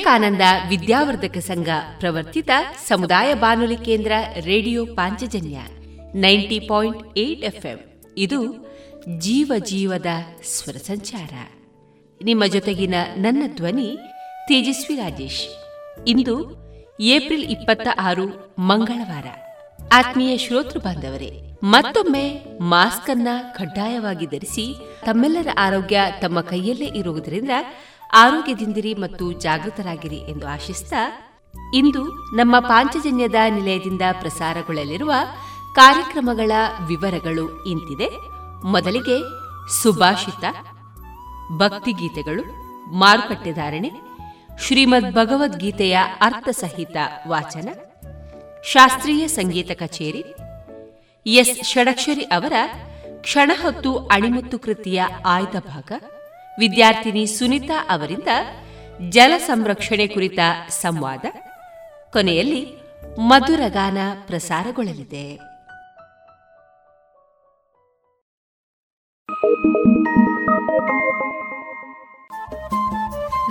ವಿವೇಕಾನಂದ ವಿದ್ಯಾವರ್ಧಕ ಸಂಘ ಪ್ರವರ್ತಿತ ಸಮುದಾಯ ಬಾನುಲಿ ಕೇಂದ್ರ radio Panchajanya ninety point eight FM. ಇದು ಜೀವ ಜೀವದ ಸ್ವರ ಸಂಚಾರ. ನಿಮ್ಮ ಜೊತೆಗಿನ ನನ್ನ ಧ್ವನಿ ತೇಜಸ್ವಿ ರಾಜೇಶ್. ಇಂದು ಏಪ್ರಿಲ್ ಇಪ್ಪತ್ತ ಆರು, ಮಂಗಳವಾರ. ಆತ್ಮೀಯ ಶ್ರೋತೃ ಬಾಂಧವರೇ, ಮತ್ತೊಮ್ಮೆ ಮಾಸ್ಕ್ ಅನ್ನ ಕಡ್ಡಾಯವಾಗಿ ಧರಿಸಿ ತಮ್ಮೆಲ್ಲರ ಆರೋಗ್ಯ ತಮ್ಮ ಕೈಯಲ್ಲೇ ಇರುವುದರಿಂದ ಆರೋಗ್ಯದಿಂದಿರಿ ಮತ್ತು ಜಾಗೃತರಾಗಿರಿ ಎಂದು ಆಶಿಸ್ತಾ, ಇಂದು ನಮ್ಮ ಪಾಂಚಜನ್ಯದ ನಿಲಯದಿಂದ ಪ್ರಸಾರಗೊಳ್ಳಲಿರುವ ಕಾರ್ಯಕ್ರಮಗಳ ವಿವರಗಳು ಇಂತಿದೆ. ಮೊದಲಿಗೆ ಸುಭಾಷಿತ, ಭಕ್ತಿಗೀತೆಗಳು ಮಾರುಕಟ್ಟೆಧಾರಣೆ ಶ್ರೀಮದ್ ಭಗವದ್ಗೀತೆಯ ಅರ್ಥಸಹಿತ ವಾಚನ, ಶಾಸ್ತ್ರೀಯ ಸಂಗೀತ ಕಚೇರಿ, ಎಸ್. ಷಡಕ್ಷರಿ ಅವರ ಕ್ಷಣಹೊತ್ತು ಅಣಿಮುತ್ತು ಕೃತಿಯ ಆಯ್ದ ಭಾಗ ವಿದ್ಯಾರ್ಥಿನಿ ಸುನಿತಾ ಅವರಿಂದ ಜಲ ಸಂರಕ್ಷಣೆ ಕುರಿತ ಸಂವಾದ. ಕೊನೆಯಲ್ಲಿ ಮಧುರಗಾನ ಪ್ರಸಾರಗೊಳ್ಳಲಿದೆ.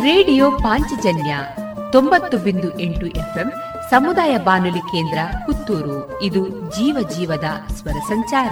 ರೇಡಿಯೋ ಪಾಂಚಜನ್ಯ ತೊಂಬತ್ತು ಬಿಂದು ಎಂಟು ಎಫ್ಎಂ ಸಮುದಾಯ ಬಾನುಲಿ ಕೇಂದ್ರ ಪುತ್ತೂರು. ಇದು ಜೀವ ಜೀವದ ಸ್ವರ ಸಂಚಾರ.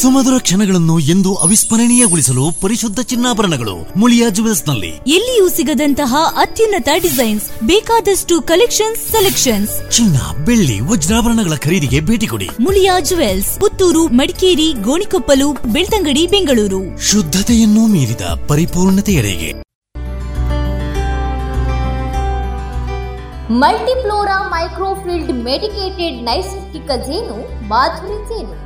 ಸುಮಧುರ ಕ್ಷಣಗಳನ್ನು ಎಂದು ಅವಿಸ್ಮರಣೀಯಗೊಳಿಸಲು ಪರಿಶುದ್ಧ ಚಿನ್ನಾಭರಣಗಳು ಮುಳಿಯಾ ಜುವೆಲ್ಸ್ನಲ್ಲಿ ಎಲ್ಲಿಯೂ ಸಿಗದಂತಹ ಅತ್ಯುನ್ನತ ಡಿಸೈನ್ಸ್ ಬೇಕಾದಷ್ಟು ಕಲೆಕ್ಷನ್ಸ್ ಸೆಲೆಕ್ಷನ್ಸ್. ಚಿನ್ನ ಬೆಳ್ಳಿ ವಜ್ರಾಭರಣಗಳ ಖರೀದಿಗೆ ಭೇಟಿ ಕೊಡಿ. ಮುಳಿಯಾ ಜುವೆಲ್ಸ್ ಪುತ್ತೂರು ಮಡಿಕೇರಿ ಗೋಣಿಕೊಪ್ಪಲು ಬೆಳ್ತಂಗಡಿ ಬೆಂಗಳೂರು. ಶುದ್ಧತೆಯನ್ನು ಮೀರಿದ ಪರಿಪೂರ್ಣತೆಯರೆಗೆ ಮಲ್ಟಿಫ್ಲೋರಾ ಮೈಕ್ರೋಫಿಲ್ಡ್ ಮೆಡಿಕೇಟೆಡ್ ನೈಸರ್ಗಿಕ ಜೇನು ಮಾಧುರಿ ಜೇನು.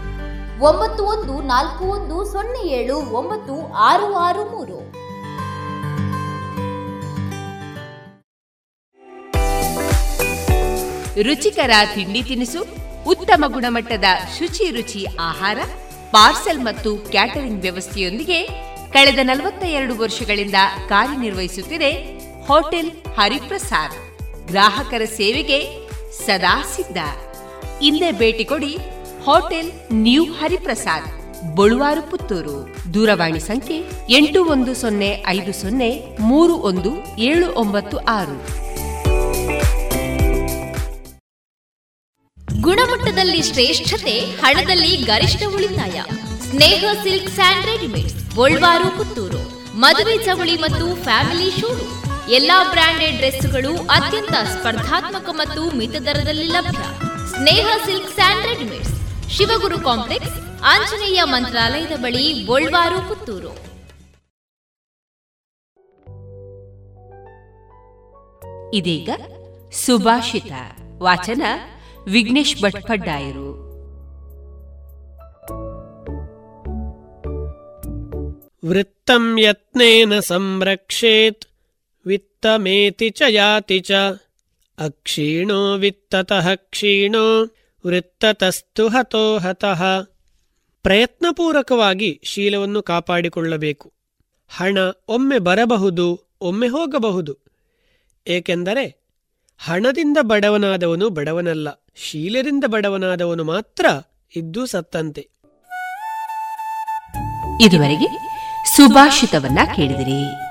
ಒಂಬತ್ತು ಒಂದು ನಾಲ್ಕು ಒಂದು ಸೊನ್ನೆ ಏಳು ಒಂಬತ್ತು ಆರು ಆರು ಮೂರು. ರುಚಿಕರ ತಿಂಡಿ ತಿನಿಸು, ಉತ್ತಮ ಗುಣಮಟ್ಟದ ಶುಚಿ ರುಚಿ ಆಹಾರ, ಪಾರ್ಸೆಲ್ ಮತ್ತು ಕ್ಯಾಟರಿಂಗ್ ವ್ಯವಸ್ಥೆಯೊಂದಿಗೆ ಕಳೆದ ನಲವತ್ತ ಎರಡು ವರ್ಷಗಳಿಂದ ಕಾರ್ಯನಿರ್ವಹಿಸುತ್ತಿದೆ ಹೋಟೆಲ್ ಹರಿಪ್ರಸಾದ್. ಗ್ರಾಹಕರ ಸೇವೆಗೆ ಸದಾ ಸಿದ್ಧ. ಇಂದೇ ಭೇಟಿ ಕೊಡಿ ಹೋಟೆಲ್ ನ್ಯೂ ಹರಿಪ್ರಸಾದ್, ಬಳುವಾರು ಪುತ್ತೂರು. ದೂರವಾಣಿ ಸಂಖ್ಯೆ ಎಂಟು ಒಂದು ಸೊನ್ನೆ ಐದು ಸೊನ್ನೆ ಮೂರು ಒಂದು ಏಳು ಒಂಬತ್ತು ಆರು. ಗುಣಮಟ್ಟದಲ್ಲಿ ಶ್ರೇಷ್ಠತೆ, ಹಣದಲ್ಲಿ ಗರಿಷ್ಠ ಉಳಿತಾಯ. Sneha silk sand readymade Bolwar Puttur. ಮದುವೆ ಚವಳಿ ಮತ್ತು ಫ್ಯಾಮಿಲಿ ಶೂರು. ಎಲ್ಲಾ ಬ್ರಾಂಡೆಡ್ ಡ್ರೆಸ್ಗಳು ಅತ್ಯಂತ ಸ್ಪರ್ಧಾತ್ಮಕ ಮತ್ತು ಮಿತ ದರದಲ್ಲಿ ಲಭ್ಯ. Sneha silks and readymades Shivaguru complex, Anjaneya ಮಂತ್ರಾಲಯದ ಬಳಿ, ಗೋಳ್ವಾರು, ಪುತ್ತೂರು. ಇದೀಗ ಸುಭಾಷಿತ, ವಾಚನ ವಿಘ್ನೇಶ್ ಭಟ್ಪಡ್ಡಾಯರು. ವೃತ್ತಂ ಯತ್ನೇನ ಸಂರಕ್ಷೇತ್, ವಿತ್ತಮೇತಿ ಚ ಯಾತಿ ಚ, ಅಕ್ಷೀಣೋ ವಿತ್ತತಃ ಕ್ಷೀಣೋ. ವೃತ್ತತಸ್ತು ಹತೋ ಹತಃ. ಪ್ರಯತ್ನಪೂರ್ವಕವಾಗಿ ಶೀಲವನ್ನು ಕಾಪಾಡಿಕೊಳ್ಳಬೇಕು. ಹಣ ಒಮ್ಮೆ ಬರಬಹುದು, ಒಮ್ಮೆ ಹೋಗಬಹುದು. ಏಕೆಂದರೆ, ಹಣದಿಂದ ಬಡವನಾದವನು ಬಡವನಲ್ಲ ಶೀಲದಿಂದ ಬಡವನಾದವನು ಮಾತ್ರ ಇದ್ದು ಸತ್ತಂತೆ. ಇದುವರೆಗೆ ಸುಭಾಷಿತವನ್ನ ಕೇಳಿದಿರಿ.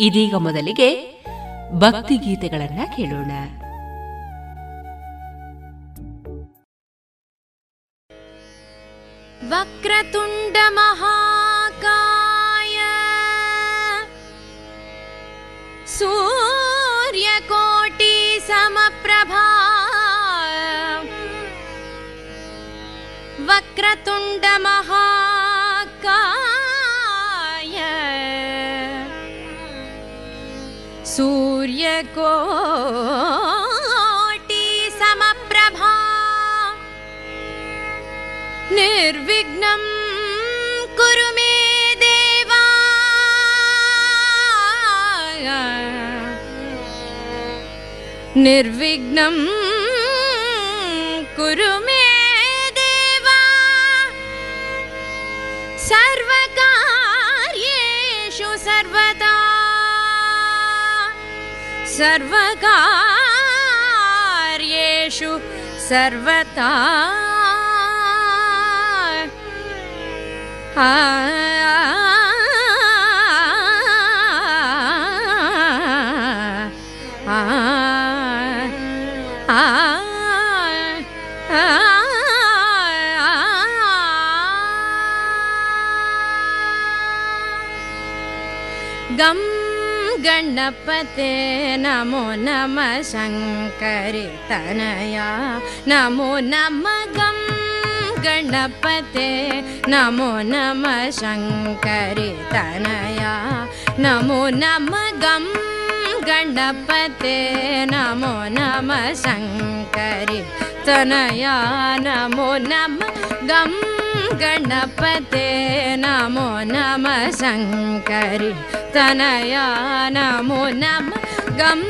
ಇದೀಗ ಮೊದಲಿಗೆ ಭಕ್ತಿ ಗೀತೆಗಳನ್ನ ಕೇಳೋಣ. ವಕ್ರತುಂಡ ಮಹಾಕಾಯ ಸೂರ್ಯಕೋಟಿ ಸಮಪ್ರಭಾ ವಕ್ರತುಂಡ ಮಹಾಕಾಯ सूर्यकोटि समप्रभा। निर्विघ्नं कुरु मे देवा। निर्विघ्नं कुरु मे देवा। सर्वकार्येषु सर्वदा सर्वकार्येषु सर्वथा गम् गणपते नमो नमः शङ्करि तनया नमो नमः गं गणपते नमो नमः शङ्करि तनया नमो नमः गणपते नमो नमः शङ्करि तनया नमो नमः गं गणपते नमो नमः शङ्करि तनया नमो नमः गं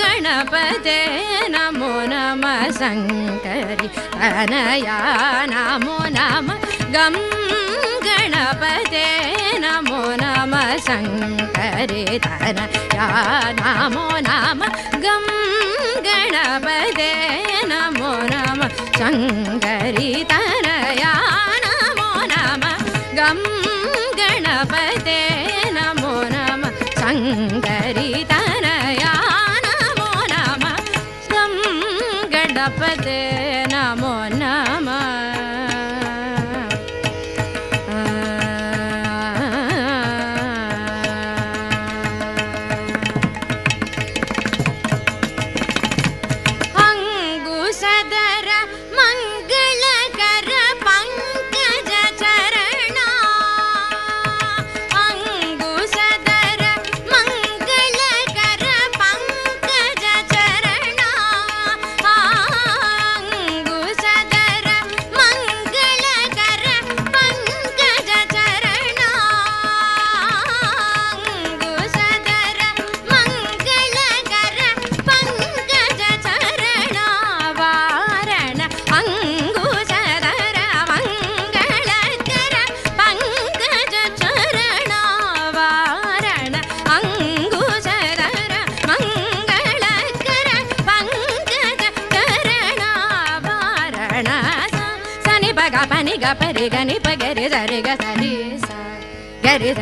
गणपते नमो नमः शङ्करि तनया नमो नमः गं गणपते नमो नमः शङ्करि तनया नमो नमः गं गणपते नमो नमः शङ्करि तनया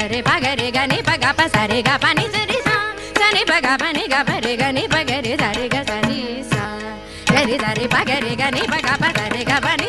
సరే పగరి గని పగ ప సరే గ పని సరి సా సని పగ పని గ పరి గని పగరి సరి గ సరి సా గరి సరి పగరి గని పగ ప సరి గ పని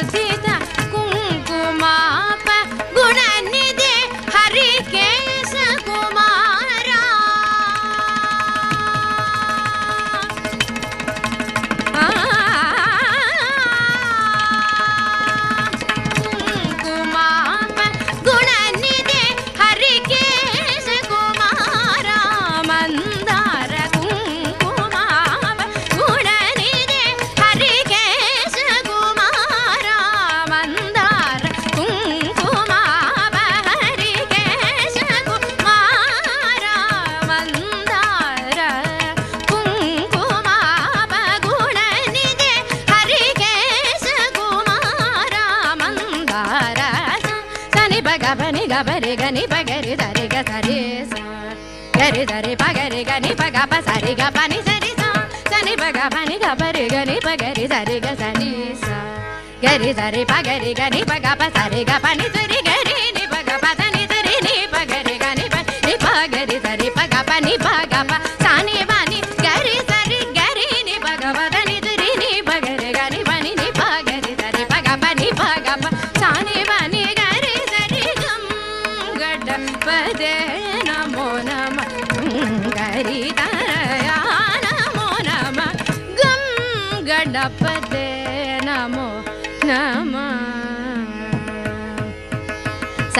గరి దరి పగరి గని పగ పసరి గ పని సరి గ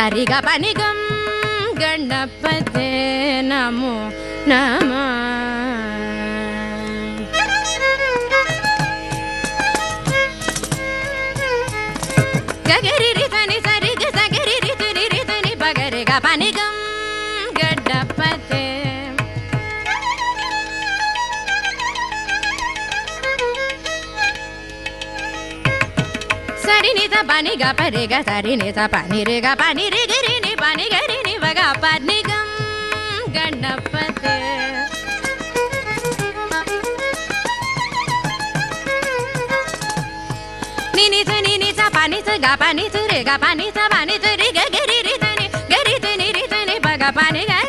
சரிக பணிகம் கணப்பதே நமோ நம रे नी पानी गा पा रे गा सा रे नी पानी रे गा, पानी रे गे रे पानी गे रे वगा पा गम गणपते। नी नी सा नी नी सा पानी सा गा, पानी सा रे गा, पानी सा पानी सा रे गा गे रे रे सा नी गे रे रे सा नी, वगा पानी गा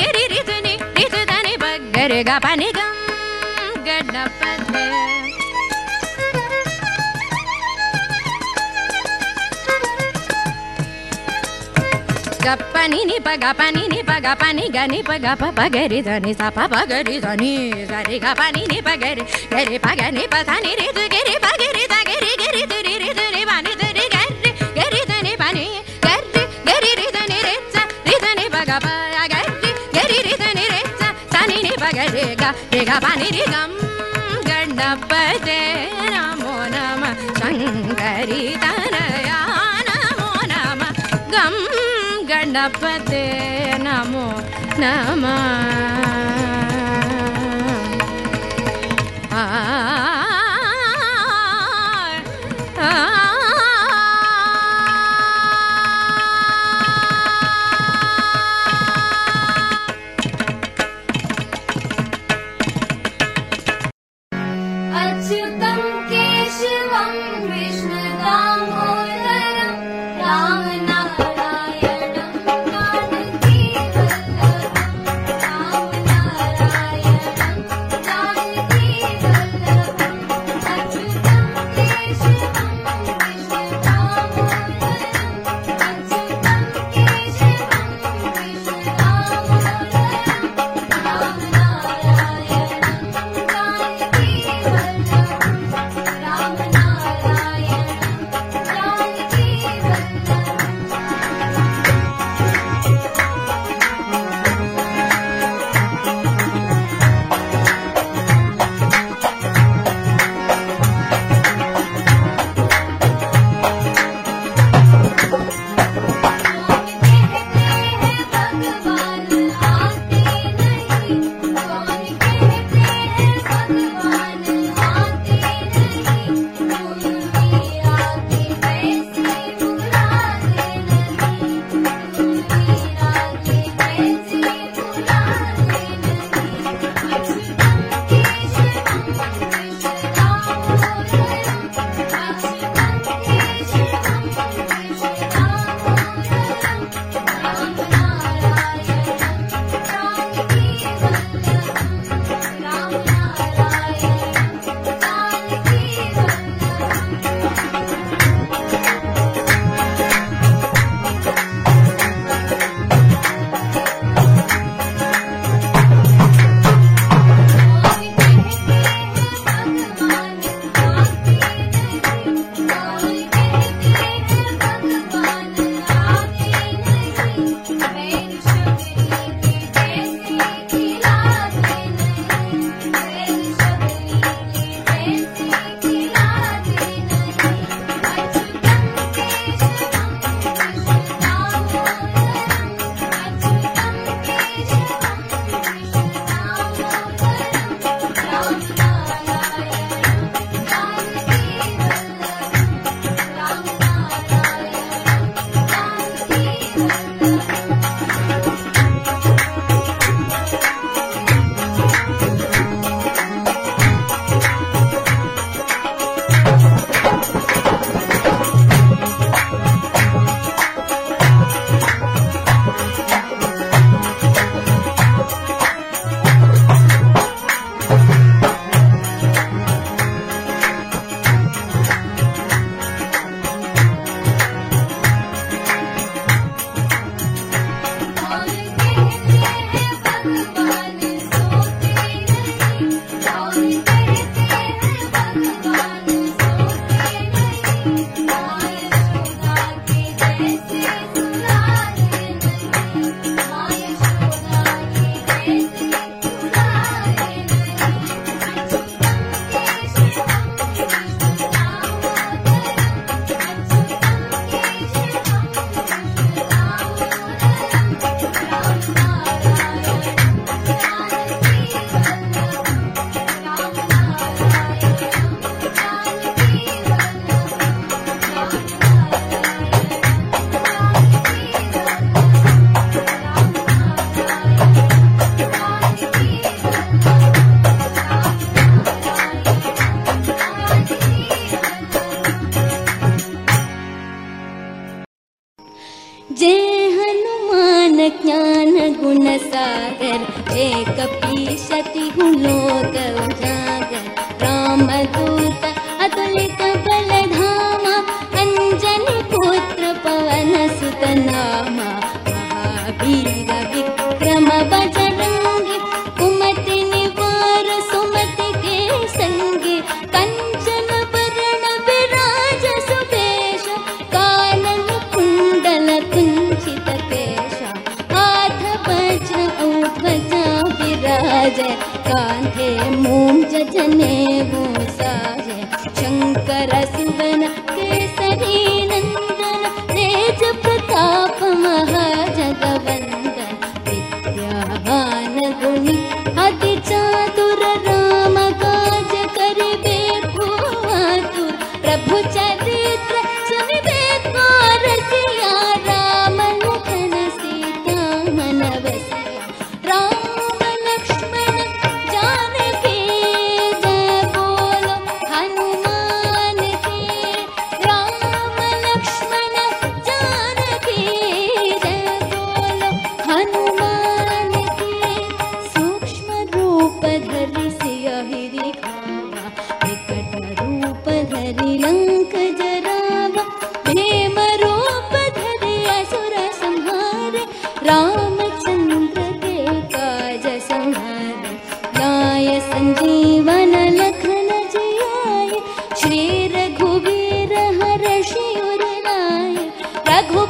गिरि रिधनि रिधनि बगरि गपनि गं गणपते। गपनि नि पगपनि नि पगपनि, गनि पगप पगरि धनि, सप पगरि धनि, सरि गपनि नि पगरि, गरि पगनि पधनि रिधु गिरि पगिरि, दगिरि, गिरि दुरि रिधु रिवानि दुरि गरि गरि धनि पनि गरि गरि रिधनि रिच रिधनि पगप रेगा पानि गं गण्डपते नमो नमः शङ्करी तनया नमो नम गम् गण्डपते नमो नमः।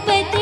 पे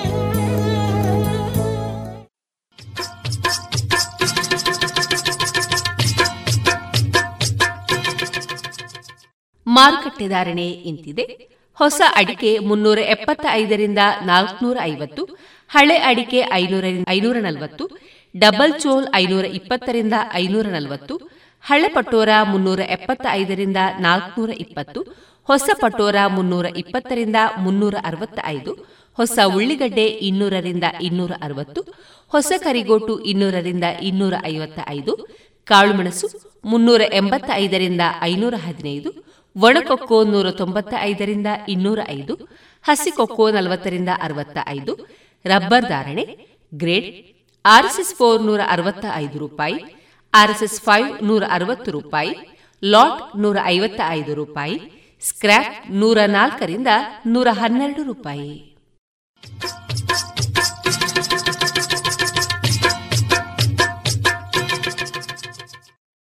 ಮಾರುಕಟ್ಟೆ ಧಾರಣೆ ಇಂತಿದೆ. ಹೊಸ ಅಡಿಕೆ ಮುನ್ನೂರ ಎಪ್ಪತ್ತೈದರಿಂದ ನಾಲ್ಕುನೂರ ಐವತ್ತು, ಹಳೆ ಅಡಿಕೆ ಐನೂರ ಐನೂರ ನಲವತ್ತು, ಡಬಲ್ ಚೋಲ್ ಐನೂರ ಇಪ್ಪತ್ತರಿಂದ ಐನೂರ ನಲವತ್ತು, ಹಳೆ ಪಟೋರ ಮುನ್ನೂರ ಎಪ್ಪತ್ತ ಐದರಿಂದ ನಾಲ್ಕುನೂರ ಇಪ್ಪತ್ತು, ಹೊಸ ಪಟೋರ ಮುನ್ನೂರ ಇಪ್ಪತ್ತರಿಂದ ಮುನ್ನೂರ ಅರವತ್ತ ಐದು ಹೊಸ ಉಳ್ಳಿಗಡ್ಡೆ ಇನ್ನೂರರಿಂದ ಇನ್ನೂರ ಅರವತ್ತು, ಹೊಸ ಕರಿಗೋಟು ಇನ್ನೂರರಿಂದ ಇನ್ನೂರ ಐವತ್ತ ಐದು ಕಾಳುಮೆಣಸು ಮುನ್ನೂರ ಎಂಬತ್ತೈದರಿಂದ ಐನೂರ ಹದಿನೈದು ಒಣಕೊಕ್ಕೋ ನೂರ ತೊಂಬತ್ತ ಐದರಿಂದ ಇನ್ನೂರ ಐದು ಹಸಿಕೊಕ್ಕೋ ನಲವತ್ತರಿಂದ ಅರವತ್ತ ಐದು ರಬ್ಬರ್ ಧಾರಣೆ, ಗ್ರೇಡ್, ಆರ್ಎಸ್ಎಸ್ ಫೋರ್ ನೂರ ಅರವತ್ತ ಐದು ರೂಪಾಯಿ, ಆರ್ಎಸ್ಎಸ್ ಫೈವ್ ನೂರ ಅರವತ್ತು ರೂಪಾಯಿ, ಲಾಟ್ ನೂರ ಐವತ್ತ ಐದು ರೂಪಾಯಿ ಸ್ಕ್ರಾಪ್ ನೂರ ನಾಲ್ಕರಿಂದ ನೂರ ಹನ್ನೆರಡು ರೂಪಾಯಿ.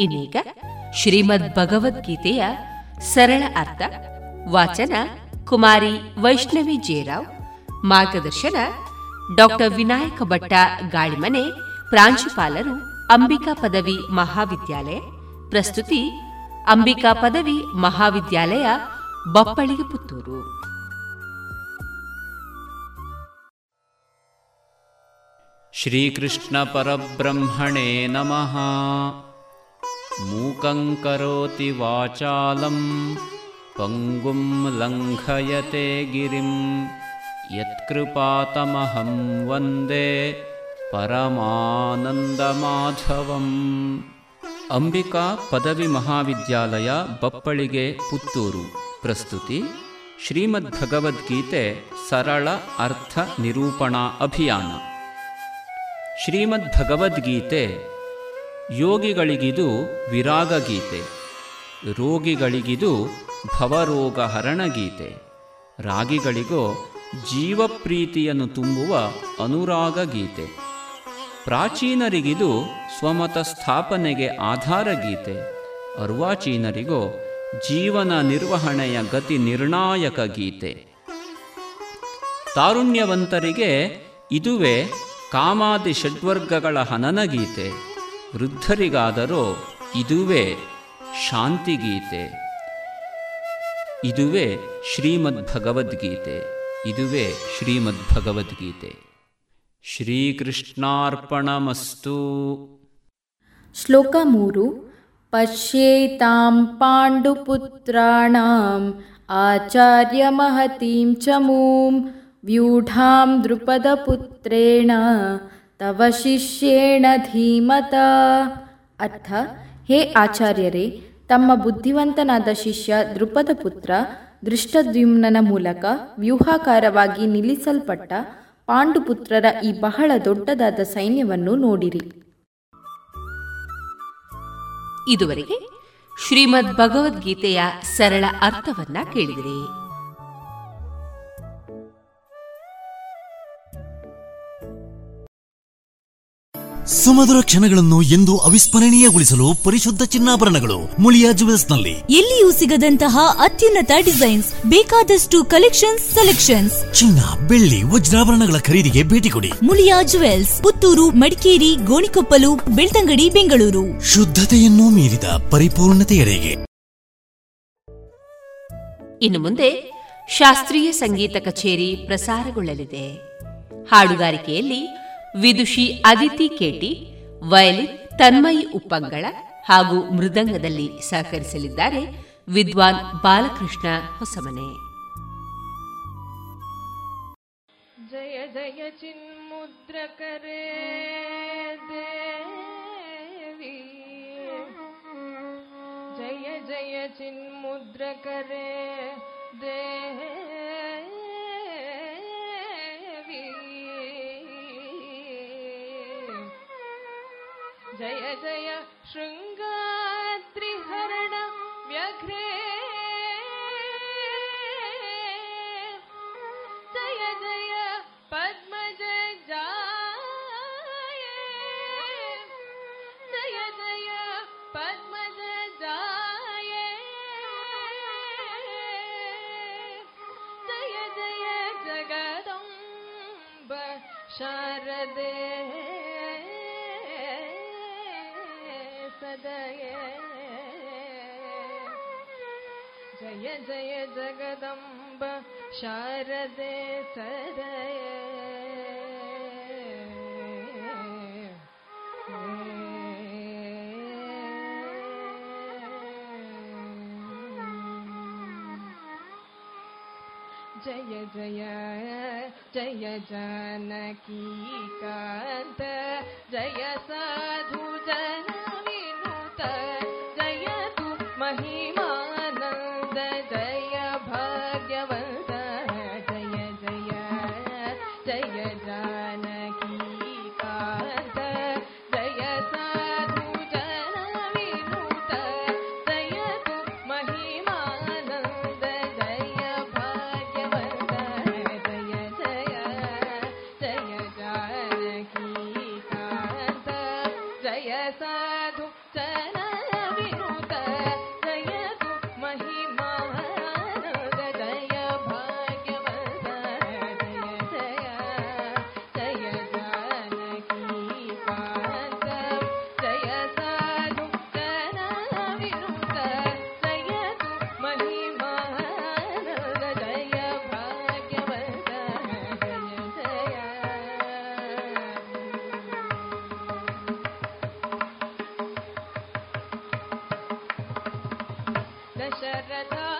ಇನ್ನೀಗ ಶ್ರೀಮದ್ ಭಗವದ್ಗೀತೆಯ ಸರಳ ಅರ್ಥ, ವಾಚನ ಕುಮಾರಿ ವೈಷ್ಣವಿ ಜೇರಾವ್ ಮಾರ್ಗದರ್ಶನ ಡಾಕ್ಟರ್ ವಿನಾಯಕ ಭಟ್ಟ ಗಾಳಿಮನೆ, ಪ್ರಾಂಶುಪಾಲರು ಅಂಬಿಕಾ ಪದವಿ ಮಹಾವಿದ್ಯಾಲಯ, ಪ್ರಸ್ತುತಿ ಅಂಬಿಕಾ ಪದವಿ ಮಹಾವಿದ್ಯಾಲಯ ಬಪ್ಪಳಿಗೆ ಪುತ್ತೂರು. श्रीकृष्णपरब्रह्मणे नमः। मूकं करोति वाचालं पङ्गुं लङ्घयते गिरिं। यत्कृपातमहं वन्दे परमानन्दमाधवम्। अम्बिका अम्बिकापदविमहाविद्यालय बप्पळिगे पुत्तूरु। प्रस्तुति श्रीमद्भगवद्गीते सरळ अर्थनिरूपणा अभियान। ಶ್ರೀಮದ್ ಭಗವದ್ಗೀತೆ ಯೋಗಿಗಳಿಗಿದು ವಿರಾಗ ಗೀತೆ ರೋಗಿಗಳಿಗಿದು ಭವರೋಗ ಹರಣ ಗೀತೆ ರಾಗಿಗಳಿಗೋ ಜೀವಪ್ರೀತಿಯನ್ನು ತುಂಬುವ ಅನುರಾಗ ಗೀತೆ ಪ್ರಾಚೀನರಿಗಿದು ಸ್ವಮತ ಸ್ಥಾಪನೆಗೆ ಆಧಾರ ಗೀತೆ ಅರ್ವಾಚೀನರಿಗೋ ಜೀವನ ನಿರ್ವಹಣೆಯ ಗತಿ ನಿರ್ಣಾಯಕ ಗೀತೆ ತಾರುಣ್ಯವಂತರಿಗೆ ಇದುವೇ ಕಾಮಾದಿ ಷಡ್ವರ್ಗಗಳ ಹನನಗೀತೆ ವೃದ್ಧರಿಗಾದರೂ ಇದುವೇ ಶಾಂತಿಗೀತೆ ಇದುವೇ ಶ್ರೀಮದ್ ಭಗವದ್ಗೀತೆ ಇದುವೇ ಶ್ರೀಮದ್ ಭಗವದ್ಗೀತೆ ಶ್ರೀಕೃಷ್ಣಾರ್ಪಣಮಸ್ತು. ಶ್ಲೋಕ ಮೂರು. ಪಶ್ಯೇತಾಂ ಪಾಂಡುಪುತ್ರಾಣಾಂ ಆಚಾರ್ಯ ಮಹತೀಂ ಚಮೂಂ ವ್ಯೂಢಾಂ ದೃಪದಪುತ್ರೇಣ ತವ ಶಿಷ್ಯೇಣ ಧೀಮತ ಅರ್ಥ ಹೇ ಆಚಾರ್ಯರೇ ತಮ್ಮ ಬುದ್ಧಿವಂತನಾದ ಶಿಷ್ಯ ದೃಪದ ಪುತ್ರ ದೃಷ್ಟದ್ಯುಮ್ನ ಮೂಲಕ ವ್ಯೂಹಾಕಾರವಾಗಿ ನಿಲ್ಲಿಸಲ್ಪಟ್ಟ ಪಾಂಡುಪುತ್ರರ ಈ ಬಹಳ ದೊಡ್ಡದಾದ ಸೈನ್ಯವನ್ನು ನೋಡಿರಿ. ಇದುವರೆಗೆ ಶ್ರೀಮದ್ ಭಗವದ್ಗೀತೆಯ ಸರಳ ಅರ್ಥವನ್ನ ಕೇಳಿದಿರಿ. ಸುಮಧುರ ಕ್ಷಣಗಳನ್ನು ಎಂದು ಅವಿಸ್ಮರಣೀಯಗೊಳಿಸಲು ಪರಿಶುದ್ಧ ಚಿನ್ನಾಭರಣಗಳು ಮುಳಿಯಾ ಜುವೆಲ್ಸ್ನಲ್ಲಿ ಎಲ್ಲಿಯೂ ಸಿಗದಂತಹ ಅತ್ಯುನ್ನತ ಡಿಸೈನ್ಸ್ ಬೇಕಾದಷ್ಟು ಕಲೆಕ್ಷನ್ಸ್ ಸೆಲೆಕ್ಷನ್ಸ್. ಚಿನ್ನ ಬೆಳ್ಳಿ ವಜ್ರಾಭರಣಗಳ ಖರೀದಿಗೆ ಭೇಟಿ ಕೊಡಿ. ಮುಳಿಯಾ ಜುವೆಲ್ಸ್ ಪುತ್ತೂರು ಮಡಿಕೇರಿ ಗೋಣಿಕೊಪ್ಪಲು ಬೆಳ್ತಂಗಡಿ ಬೆಂಗಳೂರು. ಶುದ್ಧತೆಯನ್ನು ಮೀರಿದ ಪರಿಪೂರ್ಣತೆಯರಿಗೆ ಇನ್ನು ಮುಂದೆ ಶಾಸ್ತ್ರೀಯ ಸಂಗೀತ ಕಚೇರಿ ಪ್ರಸಾರಗೊಳ್ಳಲಿದೆ. ಹಾಡುಗಾರಿಕೆಯಲ್ಲಿ Vidushi Aditi K T, violin Tanmayi Uppangala ಹಾಗೂ ಮೃದಂಗದಲ್ಲಿ ಸಹಕರಿಸಲಿದ್ದಾರೆ ವಿದ್ವಾನ್ ಬಾಲಕೃಷ್ಣ ಹೊಸಮನೆ. ಜಯ ಜಯ ಚಿನ್ಮುದ್ರಕರೇ ದೇವಿ. ಜಯ ಜಯ ಚಿನ್ಮುದ್ರಕರೇ ದೇವಿ. जय जय शृङ्गात्रिहरण व्यघ्रे दये जय जय जगदम्ब शारदे जय जय जय जानकी कान्त। जय साधु जन रदा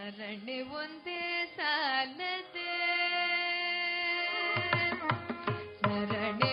ಸ್ಮರಣೆ ಒಂದೇ ಸಾಲದೆ. ಸ್ಮರಣೆ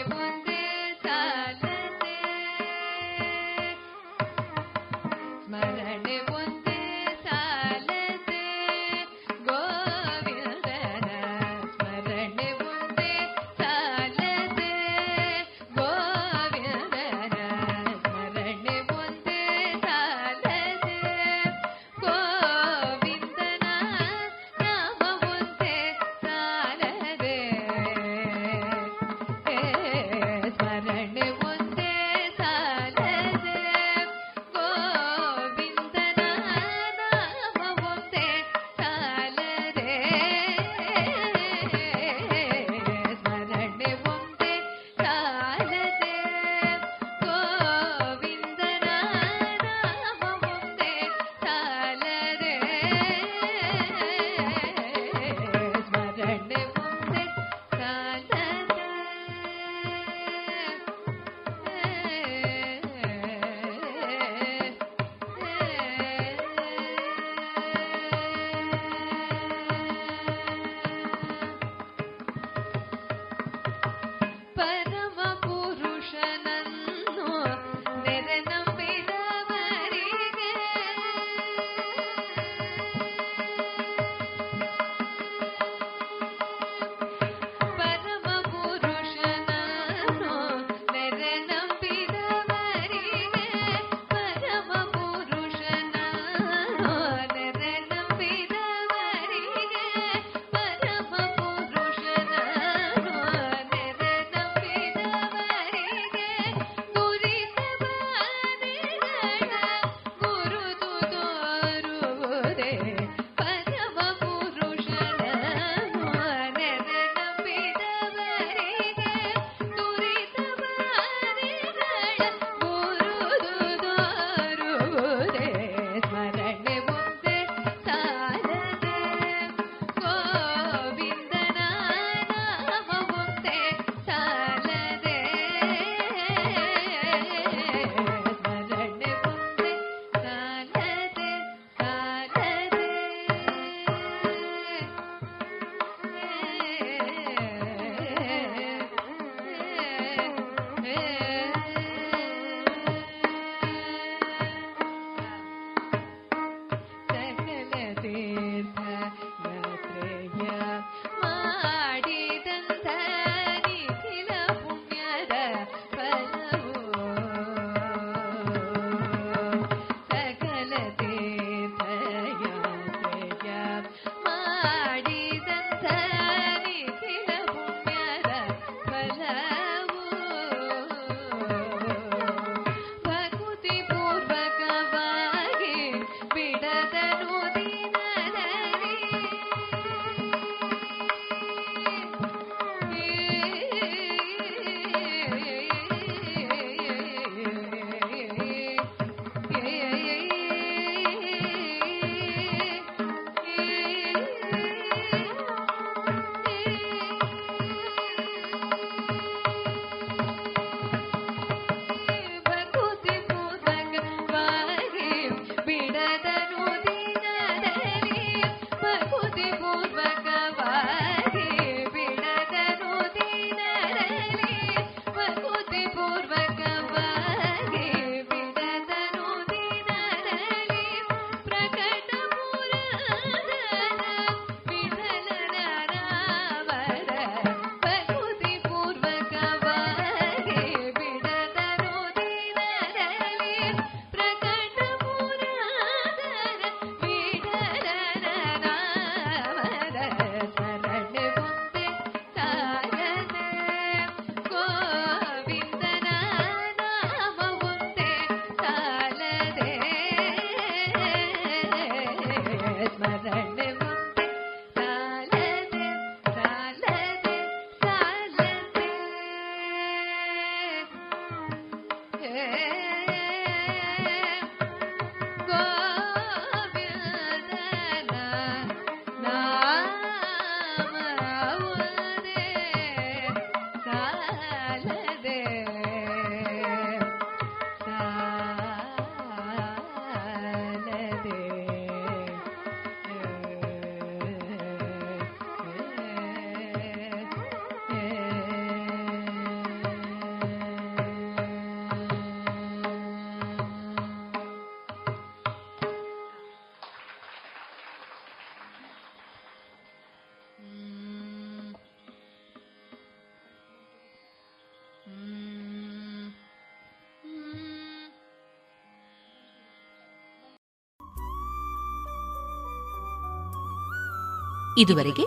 ಇದುವರೆಗೆ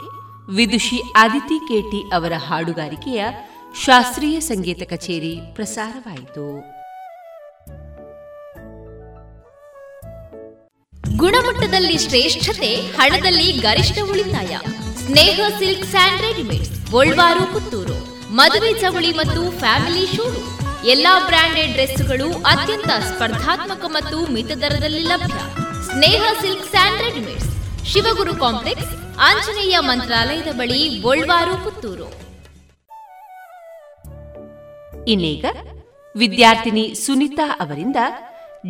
ವಿದುಷಿ ಆದಿತಿ ಕೇಟಿ ಅವರ ಹಾಡುಗಾರಿಕೆಯ ಶಾಸ್ತ್ರೀಯ ಸಂಗೀತ ಕಚೇರಿ ಪ್ರಸಾರವಾಯಿತು. ಗುಣಮಟ್ಟದಲ್ಲಿ ಶ್ರೇಷ್ಠತೆ, ಹಣದಲ್ಲಿ ಗರಿಷ್ಠ ಉಳಿತಾಯ. Sneha silk sand Golwar, Puttur. ಮದುವೆ ಚವಳಿ ಮತ್ತು ಫ್ಯಾಮಿಲಿ ಶೂರು. ಎಲ್ಲಾ ಬ್ರಾಂಡೆಡ್ ಡ್ರೆಸ್ಗಳು ಅತ್ಯಂತ ಸ್ಪರ್ಧಾತ್ಮಕ ಮತ್ತು ಮಿತ ದರದಲ್ಲಿ ಲಭ್ಯ. Sneha silks and readymades, Shivaguru complex Anjaneya ಮಂತ್ರಾಲಯದ ಬಳಿ ಪುತ್ತೂರು. ಇನ್ನೀಗ ವಿದ್ಯಾರ್ಥಿನಿ ಸುನಿತಾ ಅವರಿಂದ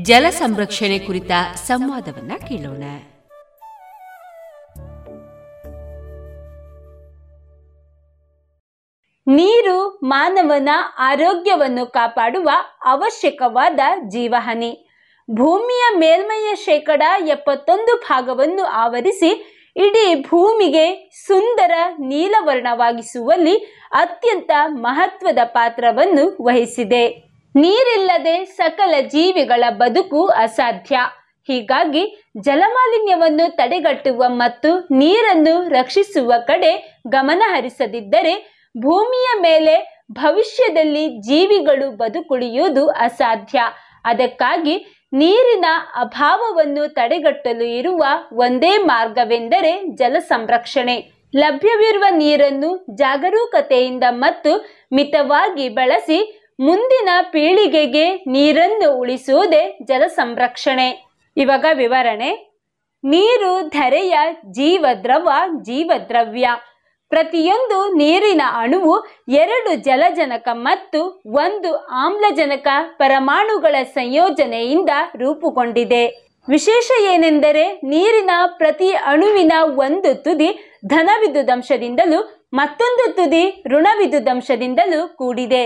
ಜಲ ಸಂರಕ್ಷಣೆ ಕುರಿತ ಸಂವಾದವನ್ನ ಕೇಳೋಣ. ನೀರು ಮಾನವನ ಆರೋಗ್ಯವನ್ನು ಕಾಪಾಡುವ ಅವಶ್ಯಕವಾದ ಜೀವಹನಿ. ಭೂಮಿಯ ಮೇಲ್ಮೈಯ ಶೇಕಡ ಎಪ್ಪತ್ತೊಂದು ಭಾಗವನ್ನು ಆವರಿಸಿ ಇಡೀ ಭೂಮಿಗೆ ಸುಂದರ ನೀಲವರ್ಣವಾಗಿಸುವಲ್ಲಿ ಅತ್ಯಂತ ಮಹತ್ವದ ಪಾತ್ರವನ್ನು ವಹಿಸಿದೆ. ನೀರಿಲ್ಲದೆ ಸಕಲ ಜೀವಿಗಳ ಬದುಕು ಅಸಾಧ್ಯ. ಹೀಗಾಗಿ ಜಲಮಾಲಿನ್ಯವನ್ನು ತಡೆಗಟ್ಟುವ ಮತ್ತು ನೀರನ್ನು ರಕ್ಷಿಸುವ ಕಡೆ ಗಮನ ಹರಿಸದಿದ್ದರೆ ಭೂಮಿಯ ಮೇಲೆ ಭವಿಷ್ಯದಲ್ಲಿ ಜೀವಿಗಳು ಬದುಕುಳಿಯುವುದು ಅಸಾಧ್ಯ. ಅದಕ್ಕಾಗಿ ನೀರಿನ ಅಭಾವವನ್ನು ತಡೆಗಟ್ಟಲು ಇರುವ ಒಂದೇ ಮಾರ್ಗವೆಂದರೆ ಜಲ ಸಂರಕ್ಷಣೆ. ಲಭ್ಯವಿರುವ ನೀರನ್ನು ಜಾಗರೂಕತೆಯಿಂದ ಮತ್ತು ಮಿತವಾಗಿ ಬಳಸಿ ಮುಂದಿನ ಪೀಳಿಗೆಗೆ ನೀರನ್ನು ಉಳಿಸುವುದೇ ಜಲ ಸಂರಕ್ಷಣೆ. ಇವಾಗ ವಿವರಣೆ. ನೀರು ಧರೆಯ ಜೀವದ್ರವ ಜೀವದ್ರವ್ಯ. ಪ್ರತಿಯೊಂದು ನೀರಿನ ಅಣುವು ಎರಡು ಜಲಜನಕ ಮತ್ತು ಒಂದು ಆಮ್ಲಜನಕ ಪರಮಾಣುಗಳ ಸಂಯೋಜನೆಯಿಂದ ರೂಪುಗೊಂಡಿದೆ. ವಿಶೇಷ ಏನೆಂದರೆ ನೀರಿನ ಪ್ರತಿ ಅಣುವಿನ ಒಂದು ತುದಿ ಧನವಿದ್ಯುದಂಶದಿಂದಲೂ ಮತ್ತೊಂದು ತುದಿ ಋಣವಿದ್ಯುದಂಶದಿಂದಲೂ ಕೂಡಿದೆ.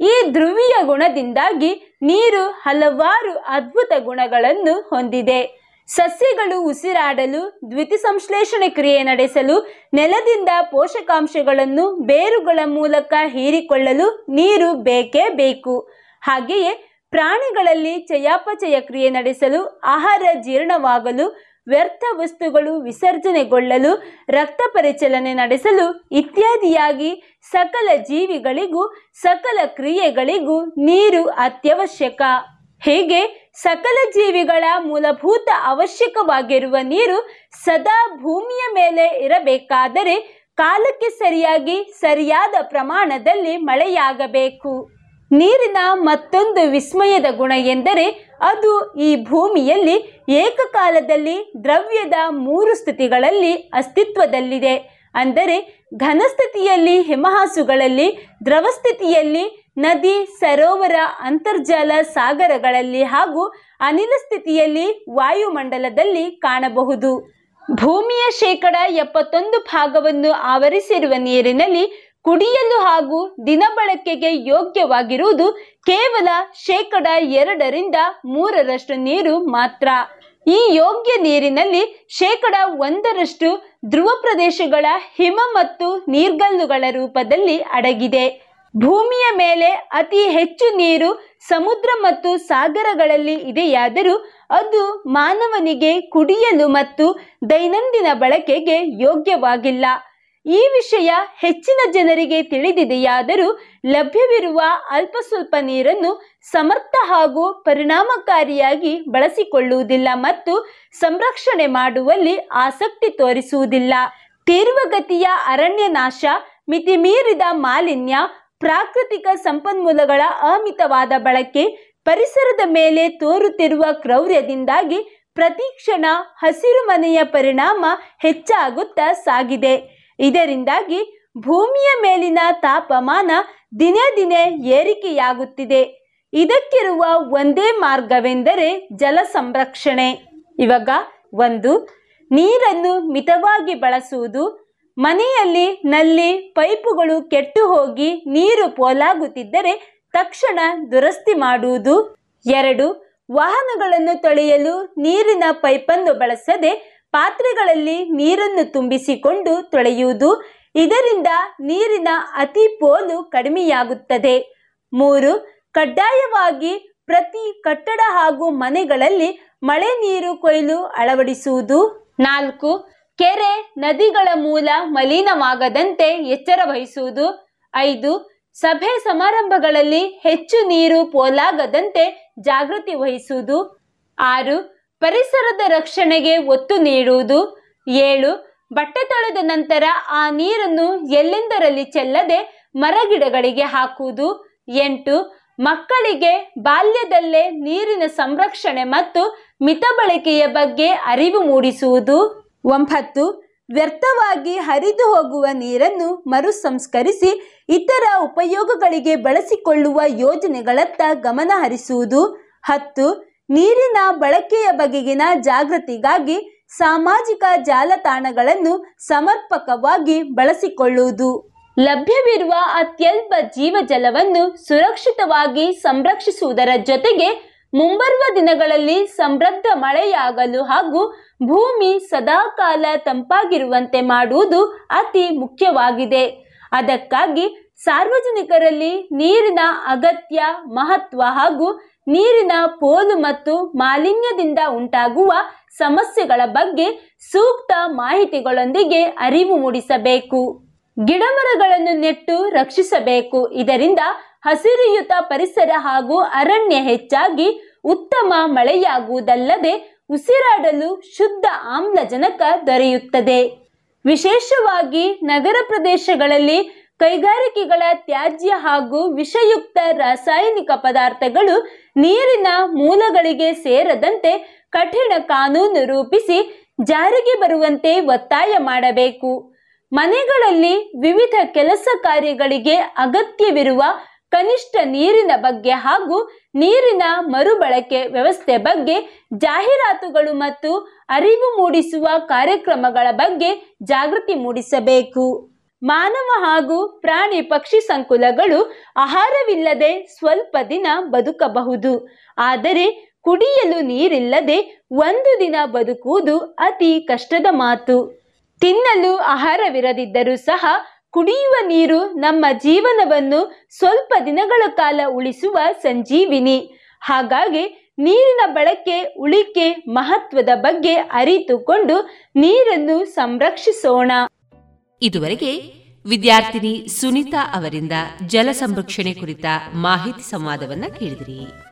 ಈ ಧ್ರುವೀಯ ಗುಣದಿಂದಾಗಿ ನೀರು ಹಲವಾರು ಅದ್ಭುತ ಗುಣಗಳನ್ನು ಹೊಂದಿದೆ. ಸಸ್ಯಗಳು ಉಸಿರಾಡಲು ದ್ವಿತಿ ಸಂಶ್ಲೇಷಣೆ ಕ್ರಿಯೆ ನಡೆಸಲು ನೆಲದಿಂದ ಪೋಷಕಾಂಶಗಳನ್ನು ಬೇರುಗಳ ಮೂಲಕ ಹೀರಿಕೊಳ್ಳಲು ನೀರು ಬೇಕೇ ಬೇಕು. ಹಾಗೆಯೇ ಪ್ರಾಣಿಗಳಲ್ಲಿ ಚಯಾಪಚಯ ಕ್ರಿಯೆ ನಡೆಸಲು ಆಹಾರ ಜೀರ್ಣವಾಗಲು ವ್ಯರ್ಥ ವಸ್ತುಗಳು ವಿಸರ್ಜನೆಗೊಳ್ಳಲು ರಕ್ತ ಪರಿಚಲನೆ ನಡೆಸಲು ಇತ್ಯಾದಿಯಾಗಿ ಸಕಲ ಜೀವಿಗಳಿಗೂ ಸಕಲ ಕ್ರಿಯೆಗಳಿಗೂ ನೀರು ಅತ್ಯವಶ್ಯಕ. ಹೇಗೆ ಸಕಲ ಜೀವಿಗಳ ಮೂಲಭೂತ ಅವಶ್ಯಕವಾಗಿರುವ ನೀರು ಸದಾ ಭೂಮಿಯ ಮೇಲೆ ಇರಬೇಕಾದರೆ ಕಾಲಕ್ಕೆ ಸರಿಯಾಗಿ ಸರಿಯಾದ ಪ್ರಮಾಣದಲ್ಲಿ ಮಳೆಯಾಗಬೇಕು. ನೀರಿನ ಮತ್ತೊಂದು ವಿಸ್ಮಯದ ಗುಣ ಎಂದರೆ ಅದು ಈ ಭೂಮಿಯಲ್ಲಿ ಏಕಕಾಲದಲ್ಲಿ ದ್ರವ್ಯದ ಮೂರು ಸ್ಥಿತಿಗಳಲ್ಲಿ ಅಸ್ತಿತ್ವದಲ್ಲಿದೆ. ಅಂದರೆ ಘನಸ್ಥಿತಿಯಲ್ಲಿ ಹಿಮಹಾಸುಗಳಲ್ಲಿ ದ್ರವಸ್ಥಿತಿಯಲ್ಲಿ ನದಿ, ಸರೋವರ, ಅಂತರ್ಜಲ ಸಾಗರಗಳಲ್ಲಿ ಹಾಗೂ ಅನಿಲ ಸ್ಥಿತಿಯಲ್ಲಿ ವಾಯುಮಂಡಲದಲ್ಲಿ ಕಾಣಬಹುದು. ಭೂಮಿಯ ಶೇಕಡ ಎಪ್ಪತ್ತೊಂದು ಭಾಗವನ್ನು ಆವರಿಸಿರುವ ನೀರಿನಲ್ಲಿ ಕುಡಿಯಲು ಹಾಗೂ ದಿನಬಳಕೆಗೆ ಯೋಗ್ಯವಾಗಿರುವುದು ಕೇವಲ ಶೇಕಡ ಎರಡರಿಂದ ಮೂರರಷ್ಟು ನೀರು ಮಾತ್ರ. ಈ ಯೋಗ್ಯ ನೀರಿನಲ್ಲಿ ಶೇಕಡ ಒಂದರಷ್ಟು ಧ್ರುವ ಪ್ರದೇಶಗಳ ಹಿಮ ಮತ್ತು ನೀರ್ಗಲ್ಲುಗಳ ರೂಪದಲ್ಲಿ ಅಡಗಿದೆ. ಭೂಮಿಯ ಮೇಲೆ ಅತಿ ಹೆಚ್ಚು ನೀರು ಸಮುದ್ರ ಮತ್ತು ಸಾಗರಗಳಲ್ಲಿ ಇದೆಯಾದರೂ ಅದು ಮಾನವನಿಗೆ ಕುಡಿಯಲು ಮತ್ತು ದೈನಂದಿನ ಬಳಕೆಗೆ ಯೋಗ್ಯವಾಗಿಲ್ಲ. ಈ ವಿಷಯ ಹೆಚ್ಚಿನ ಜನರಿಗೆ ತಿಳಿದಿದೆಯಾದರೂ ಲಭ್ಯವಿರುವ ಅಲ್ಪ ಸ್ವಲ್ಪ ನೀರನ್ನು ಸಮರ್ಥ ಹಾಗೂ ಪರಿಣಾಮಕಾರಿಯಾಗಿ ಬಳಸಿಕೊಳ್ಳುವುದಿಲ್ಲ ಮತ್ತು ಸಂರಕ್ಷಣೆ ಮಾಡುವಲ್ಲಿ ಆಸಕ್ತಿ ತೋರಿಸುವುದಿಲ್ಲ. ತೀವ್ರಗತಿಯ ಅರಣ್ಯ ನಾಶ ಮಿತಿಮೀರಿದ ಮಾಲಿನ್ಯ ಪ್ರಾಕೃತಿಕ ಸಂಪನ್ಮೂಲಗಳ ಅಮಿತವಾದ ಬಳಕೆ ಪರಿಸರದ ಮೇಲೆ ತೋರುತ್ತಿರುವ ಕ್ರೌರ್ಯದಿಂದಾಗಿ ಪ್ರತಿಕ್ಷಣ ಹಸಿರುಮನೆಯ ಪರಿಣಾಮ ಹೆಚ್ಚಾಗುತ್ತಾ ಸಾಗಿದೆ. ಇದರಿಂದಾಗಿ ಭೂಮಿಯ ಮೇಲಿನ ತಾಪಮಾನ ದಿನೇ ದಿನೇ ಏರಿಕೆಯಾಗುತ್ತಿದೆ. ಇದಕ್ಕಿರುವ ಒಂದೇ ಮಾರ್ಗವೆಂದರೆ ಜಲ ಸಂರಕ್ಷಣೆ. ಇವಾಗ ಒಂದು, ನೀರನ್ನು ಮಿತವಾಗಿ ಬಳಸುವುದು ಮನೆಯಲ್ಲಿ ನಲ್ಲಿ ಪೈಪುಗಳು ಕೆಟ್ಟು ಹೋಗಿ ನೀರು ಪೋಲಾಗುತ್ತಿದ್ದರೆ ತಕ್ಷಣ ದುರಸ್ತಿ ಮಾಡುವುದು. ಎರಡು, ವಾಹನಗಳನ್ನು ತೊಳೆಯಲು ನೀರಿನ ಪೈಪನ್ನು ಬಳಸದೆ ಪಾತ್ರೆಗಳಲ್ಲಿ ನೀರನ್ನು ತುಂಬಿಸಿಕೊಂಡು ತೊಳೆಯುವುದು. ಇದರಿಂದ ನೀರಿನ ಅತಿ ಪೋಲು ಕಡಿಮೆಯಾಗುತ್ತದೆ. ಮೂರು, ಕಡ್ಡಾಯವಾಗಿ ಪ್ರತಿ ಕಟ್ಟಡ ಹಾಗೂ ಮನೆಗಳಲ್ಲಿ ಮಳೆ ನೀರು ಕೊಯ್ಲು ಅಳವಡಿಸುವುದು. ನಾಲ್ಕು ಕೆರೆ ನದಿಗಳ ಮೂಲ ಮಲಿನವಾಗದಂತೆ ಎಚ್ಚರ ವಹಿಸುವುದು. ಐದು, ಸಭೆ ಸಮಾರಂಭಗಳಲ್ಲಿ ಹೆಚ್ಚು ನೀರು ಪೋಲಾಗದಂತೆ ಜಾಗೃತಿ ವಹಿಸುವುದು. ಆರು, ಪರಿಸರದ ರಕ್ಷಣೆಗೆ ಒತ್ತು ನೀಡುವುದು. ಏಳು, ಬಟ್ಟೆ ತೊಳೆದ ನಂತರ ಆ ನೀರನ್ನು ಎಲ್ಲೆಂದರಲ್ಲಿ ಚೆಲ್ಲದೆ ಮರಗಿಡಗಳಿಗೆ ಹಾಕುವುದು. ಎಂಟು, ಮಕ್ಕಳಿಗೆ ಬಾಲ್ಯದಲ್ಲೇ ನೀರಿನ ಸಂರಕ್ಷಣೆ ಮತ್ತು ಮಿತ ಬಳಕೆಯ ಬಗ್ಗೆ ಅರಿವು ಮೂಡಿಸುವುದು. ಒಂಬತ್ತು, ವ್ಯರ್ಥವಾಗಿ ಹರಿದು ಹೋಗುವ ನೀರನ್ನು ಮರು ಸಂಸ್ಕರಿಸಿ ಇತರ ಉಪಯೋಗಗಳಿಗೆ ಬಳಸಿಕೊಳ್ಳುವ ಯೋಜನೆಗಳತ್ತ ಗಮನ ಹರಿಸುವುದು. ಹತ್ತು, ನೀರಿನ ಬಳಕೆಯ ಬಗೆಗಿನ ಜಾಗೃತಿಗಾಗಿ ಸಾಮಾಜಿಕ ಜಾಲತಾಣಗಳನ್ನು ಸಮರ್ಪಕವಾಗಿ ಬಳಸಿಕೊಳ್ಳುವುದು. ಲಭ್ಯವಿರುವ ಅತ್ಯಲ್ಪ ಜೀವಜಲವನ್ನು ಸುರಕ್ಷಿತವಾಗಿ ಸಂರಕ್ಷಿಸುವುದರ ಜೊತೆಗೆ ಮುಂಬರುವ ದಿನಗಳಲ್ಲಿ ಸಮೃದ್ಧ ಮಳೆಯಾಗಲು ಹಾಗೂ ಭೂಮಿ ಸದಾಕಾಲ ತಂಪಾಗಿರುವಂತೆ ಮಾಡುವುದು ಅತಿ ಮುಖ್ಯವಾಗಿದೆ. ಅದಕ್ಕಾಗಿ ಸಾರ್ವಜನಿಕರಲ್ಲಿ ನೀರಿನ ಅಗತ್ಯ ಮಹತ್ವ ಹಾಗೂ ನೀರಿನ ಪೋಲು ಮತ್ತು ಮಾಲಿನ್ಯದಿಂದ ಉಂಟಾಗುವ ಸಮಸ್ಯೆಗಳ ಬಗ್ಗೆ ಸೂಕ್ತ ಮಾಹಿತಿಗಳೊಂದಿಗೆ ಅರಿವು ಮೂಡಿಸಬೇಕು. ಗಿಡಮರಗಳನ್ನು ನೆಟ್ಟು ರಕ್ಷಿಸಬೇಕು. ಇದರಿಂದ ಹಸಿರಿಯುತ ಪರಿಸರ ಹಾಗೂ ಅರಣ್ಯ ಹೆಚ್ಚಾಗಿ ಉತ್ತಮ ಮಳೆಯಾಗುವುದಲ್ಲದೆ ಉಸಿರಾಡಲು ಶುದ್ಧ ಆಮ್ಲಜನಕ ದೊರೆಯುತ್ತದೆ. ವಿಶೇಷವಾಗಿ ನಗರ ಪ್ರದೇಶಗಳಲ್ಲಿ ಕೈಗಾರಿಕೆಗಳ ತ್ಯಾಜ್ಯ ಹಾಗೂ ವಿಷಯುಕ್ತ ರಾಸಾಯನಿಕ ಪದಾರ್ಥಗಳು ನೀರಿನ ಮೂಲಗಳಿಗೆ ಸೇರದಂತೆ ಕಠಿಣ ಕಾನೂನು ರೂಪಿಸಿ ಜಾರಿಗೆ ಬರುವಂತೆ ಒತ್ತಾಯ ಮಾಡಬೇಕು. ಮನೆಗಳಲ್ಲಿ ವಿವಿಧ ಕೆಲಸ ಕಾರ್ಯಗಳಿಗೆ ಅಗತ್ಯವಿರುವ ಕನಿಷ್ಠ ನೀರಿನ ಬಗ್ಗೆ ಹಾಗೂ ನೀರಿನ ಮರುಬಳಕೆ ವ್ಯವಸ್ಥೆ ಬಗ್ಗೆ, ಜಾಹೀರಾತುಗಳು ಮತ್ತು ಅರಿವು ಮೂಡಿಸುವ ಕಾರ್ಯಕ್ರಮಗಳ ಬಗ್ಗೆ ಜಾಗೃತಿ ಮೂಡಿಸಬೇಕು. ಮಾನವ ಹಾಗೂ ಪ್ರಾಣಿ ಪಕ್ಷಿ ಸಂಕುಲಗಳು ಆಹಾರವಿಲ್ಲದೆ ಸ್ವಲ್ಪ ದಿನ ಬದುಕಬಹುದು. ಆದರೆ ಕುಡಿಯಲು ನೀರಿಲ್ಲದೆ ಒಂದು ದಿನ ಬದುಕುವುದು ಅತಿ ಕಷ್ಟದ ಮಾತು. ತಿನ್ನಲು ಆಹಾರವಿರದಿದ್ದರೂ ಸಹ ಕುಡಿಯುವ ನೀರು ನಮ್ಮ ಜೀವನವನ್ನು ಸ್ವಲ್ಪ ದಿನಗಳ ಕಾಲ ಉಳಿಸುವ ಸಂಜೀವಿನಿ. ಹಾಗಾಗಿ ನೀರಿನ ಬಳಕೆ, ಉಳಿಕೆ ಮಹತ್ವದ ಬಗ್ಗೆ ಅರಿತುಕೊಂಡು ನೀರನ್ನು ಸಂರಕ್ಷಿಸೋಣ. ಇದುವರೆಗೆ ವಿದ್ಯಾರ್ಥಿನಿ ಸುನೀತಾ ಅವರಿಂದ ಜಲ ಸಂರಕ್ಷಣೆ ಕುರಿತ ಮಾಹಿತಿ ಸಂವಾದವನ್ನ ಕೇಳಿದಿರಿ.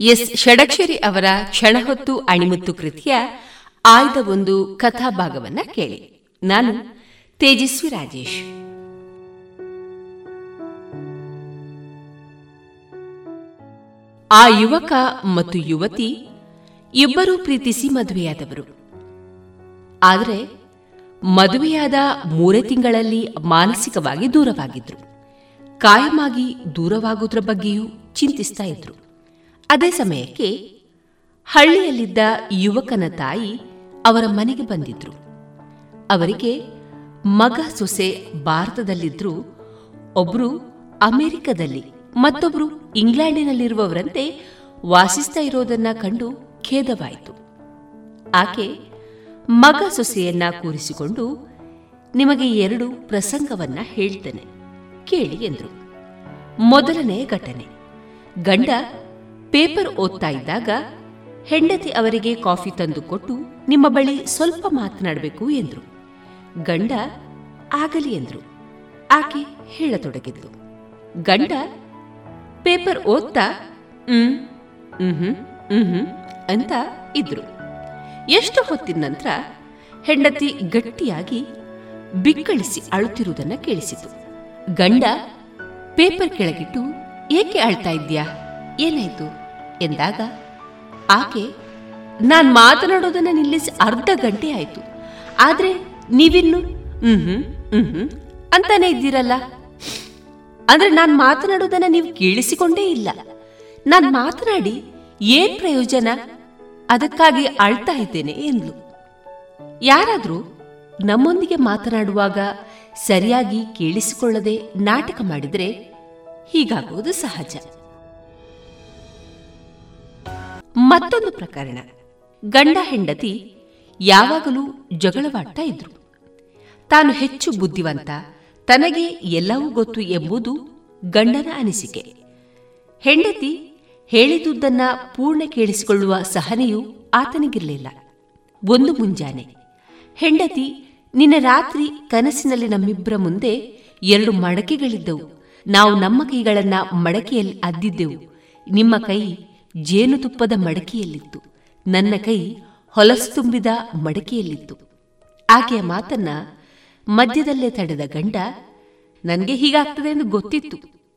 ಎಸ್ ಷಡಕ್ಷರಿ ಅವರ ಕ್ಷಣಹೊತ್ತು ಅಣಿಮುತ್ತು ಕೃತಿಯ ಆಯ್ದ ಒಂದು ಕಥಾಭಾಗವನ್ನ ಕೇಳಿ. ನಾನು ತೇಜಸ್ವಿ ರಾಜೇಶ್. ಆ ಯುವಕ ಮತ್ತು ಯುವತಿ ಇಬ್ಬರೂ ಪ್ರೀತಿಸಿ ಮದುವೆಯಾದವರು. ಆದರೆ ಮದುವೆಯಾದ ಮೂರೇ ತಿಂಗಳಲ್ಲಿ ಮಾನಸಿಕವಾಗಿ ದೂರವಾಗಿದ್ರು. ಕಾಯಮಾಗಿ ದೂರವಾಗುವುದರ ಬಗ್ಗೆಯೂ ಚಿಂತಿಸ್ತಾ ಇದ್ರು. ಅದೇ ಸಮಯಕ್ಕೆ ಹಳ್ಳಿಯಲ್ಲಿದ್ದ ಯುವಕನ ತಾಯಿ ಅವರ ಮನೆಗೆ ಬಂದಿದ್ರು. ಅವರಿಗೆ ಮಗ ಸೊಸೆ ಭಾರತದಲ್ಲಿದ್ದರೂ ಒಬ್ರು ಅಮೆರಿಕದಲ್ಲಿ, ಮತ್ತೊಬ್ರು ಇಂಗ್ಲೆಂಡಿನಲ್ಲಿರುವವರಂತೆ ವಾಸಿಸ್ತಾ ಇರೋದನ್ನ ಕಂಡು ಖೇದವಾಯಿತು. ಆಕೆ ಮಗ ಸೊಸೆಯನ್ನ ಕೂರಿಸಿಕೊಂಡು ನಿಮಗೆ ಎರಡು ಪ್ರಸಂಗವನ್ನ ಹೇಳ್ತೇನೆ, ಕೇಳಿ ಎಂದರು. ಮೊದಲನೇ ಘಟನೆ, ಗಂಡ ಪೇಪರ್ ಓದ್ತಾ ಇದ್ದಾಗ ಹೆಂಡತಿ ಅವರಿಗೆ ಕಾಫಿ ತಂದು ಕೊಟ್ಟು, ನಿಮ್ಮ ಬಳಿ ಸ್ವಲ್ಪ ಮಾತನಾಡಬೇಕು ಎಂದ್ರು. ಗಂಡ, ಆಗಲಿ ಎಂದ್ರು. ಆಕೆ ಹೇಳತೊಡಗಿದ್ಲು. ಗಂಡ, ಪೇಪರ್ ಓದ್ತಾ? ಹ್ಮ್ ಹ್ಮ್ ಹ್ಮ್ ಅಂತ ಇದ್ರು. ಎಷ್ಟು ಹೊತ್ತಿನ ನಂತರ ಹೆಂಡತಿ ಗಟ್ಟಿಯಾಗಿ ಬಿಕ್ಕಳಿಸಿ ಅಳುತ್ತಿರುವುದನ್ನು ಕೇಳಿಸಿತು. ಗಂಡ, ಪೇಪರ್ ಕೆಳಗಿಟ್ಟು ಏಕೆ ಅಳ್ತಾ ಇದ್ಯಾ ಏನಾಯ್ತು? ಎಂದಾಗ ಆಕೆ, ನಾನು ಮಾತನಾಡೋದನ್ನ ನಿಲ್ಲಿಸಿ ಅರ್ಧ ಗಂಟೆ ಆಯ್ತು. ಆದ್ರೆ ನೀವಿನ್ನು ಹ್ಮ್ ಹ್ಮ್ ಅಂತಾನೆ ಇದ್ದೀರಲ್ಲ? ಅಂದ್ರೆ ನಾನು ಮಾತನಾಡೋದನ್ನ ನೀವು ಕೇಳಿಸಿಕೊಂಡೇ ಇಲ್ಲ. ನಾನು ಮಾತನಾಡಿ ಏನ್ ಪ್ರಯೋಜನ? ಅದಕ್ಕಾಗಿ ಅಳ್ತಾ ಇದ್ದೇನೆ ಎಂದ್ಲು. ಯಾರಾದರೂ ನಮ್ಮೊಂದಿಗೆ ಮಾತನಾಡುವಾಗ ಸರಿಯಾಗಿ ಕೇಳಿಸಿಕೊಳ್ಳದೆ ನಾಟಕ ಮಾಡಿದರೆ ಹೀಗಾಗುವುದು ಸಹಜ. ಮತ್ತೊಂದು ಪ್ರಕರಣ. ಗಂಡ ಹೆಂಡತಿ ಯಾವಾಗಲೂ ಜಗಳವಾಡ್ತಾ ಇದ್ರು. ತಾನು ಹೆಚ್ಚು ಬುದ್ಧಿವಂತ, ತನಗೆ ಎಲ್ಲವೂ ಗೊತ್ತು ಎಂಬುದು ಗಂಡನ ಅನಿಸಿಕೆ. ಹೆಂಡತಿ ಹೇಳಿದುದನ್ನ ಪೂರ್ಣ ಕೇಳಿಸಿಕೊಳ್ಳುವ ಸಹನೆಯೂ ಆತನಿಗಿರಲಿಲ್ಲ. ಒಂದು ಮುಂಜಾನೆ, ಹೆಂಡತಿ ನಿನ್ನ ರಾತ್ರಿ ಕನಸಿನಲ್ಲಿ ನಮ್ಮಿಬ್ಬರ ಮುಂದೆ ಎರಡು ಮಡಕೆಗಳಿದ್ದವು. ನಾವು ನಮ್ಮ ಕೈಗಳನ್ನ ಮಡಕೆಯಲ್ಲಿ ಅದ್ದಿದ್ದೆವು. ನಿಮ್ಮ ಕೈ ಜೇನುತುಪ್ಪದ ಮಡಕೆಯಲ್ಲಿತ್ತು. ನನ್ನ ಕೈ ಹೊಲಸು ತುಂಬಿದ ಮಡಕೆಯಲ್ಲಿತ್ತು. ಆಕೆಯ ಮಾತನ್ನ ಮಧ್ಯದಲ್ಲೇ ತಡೆದ ಗಂಡ ನನಗೆ ಹೀಗಾಗ್ತದೆ ಎಂದು ಗೊತ್ತಿತ್ತು.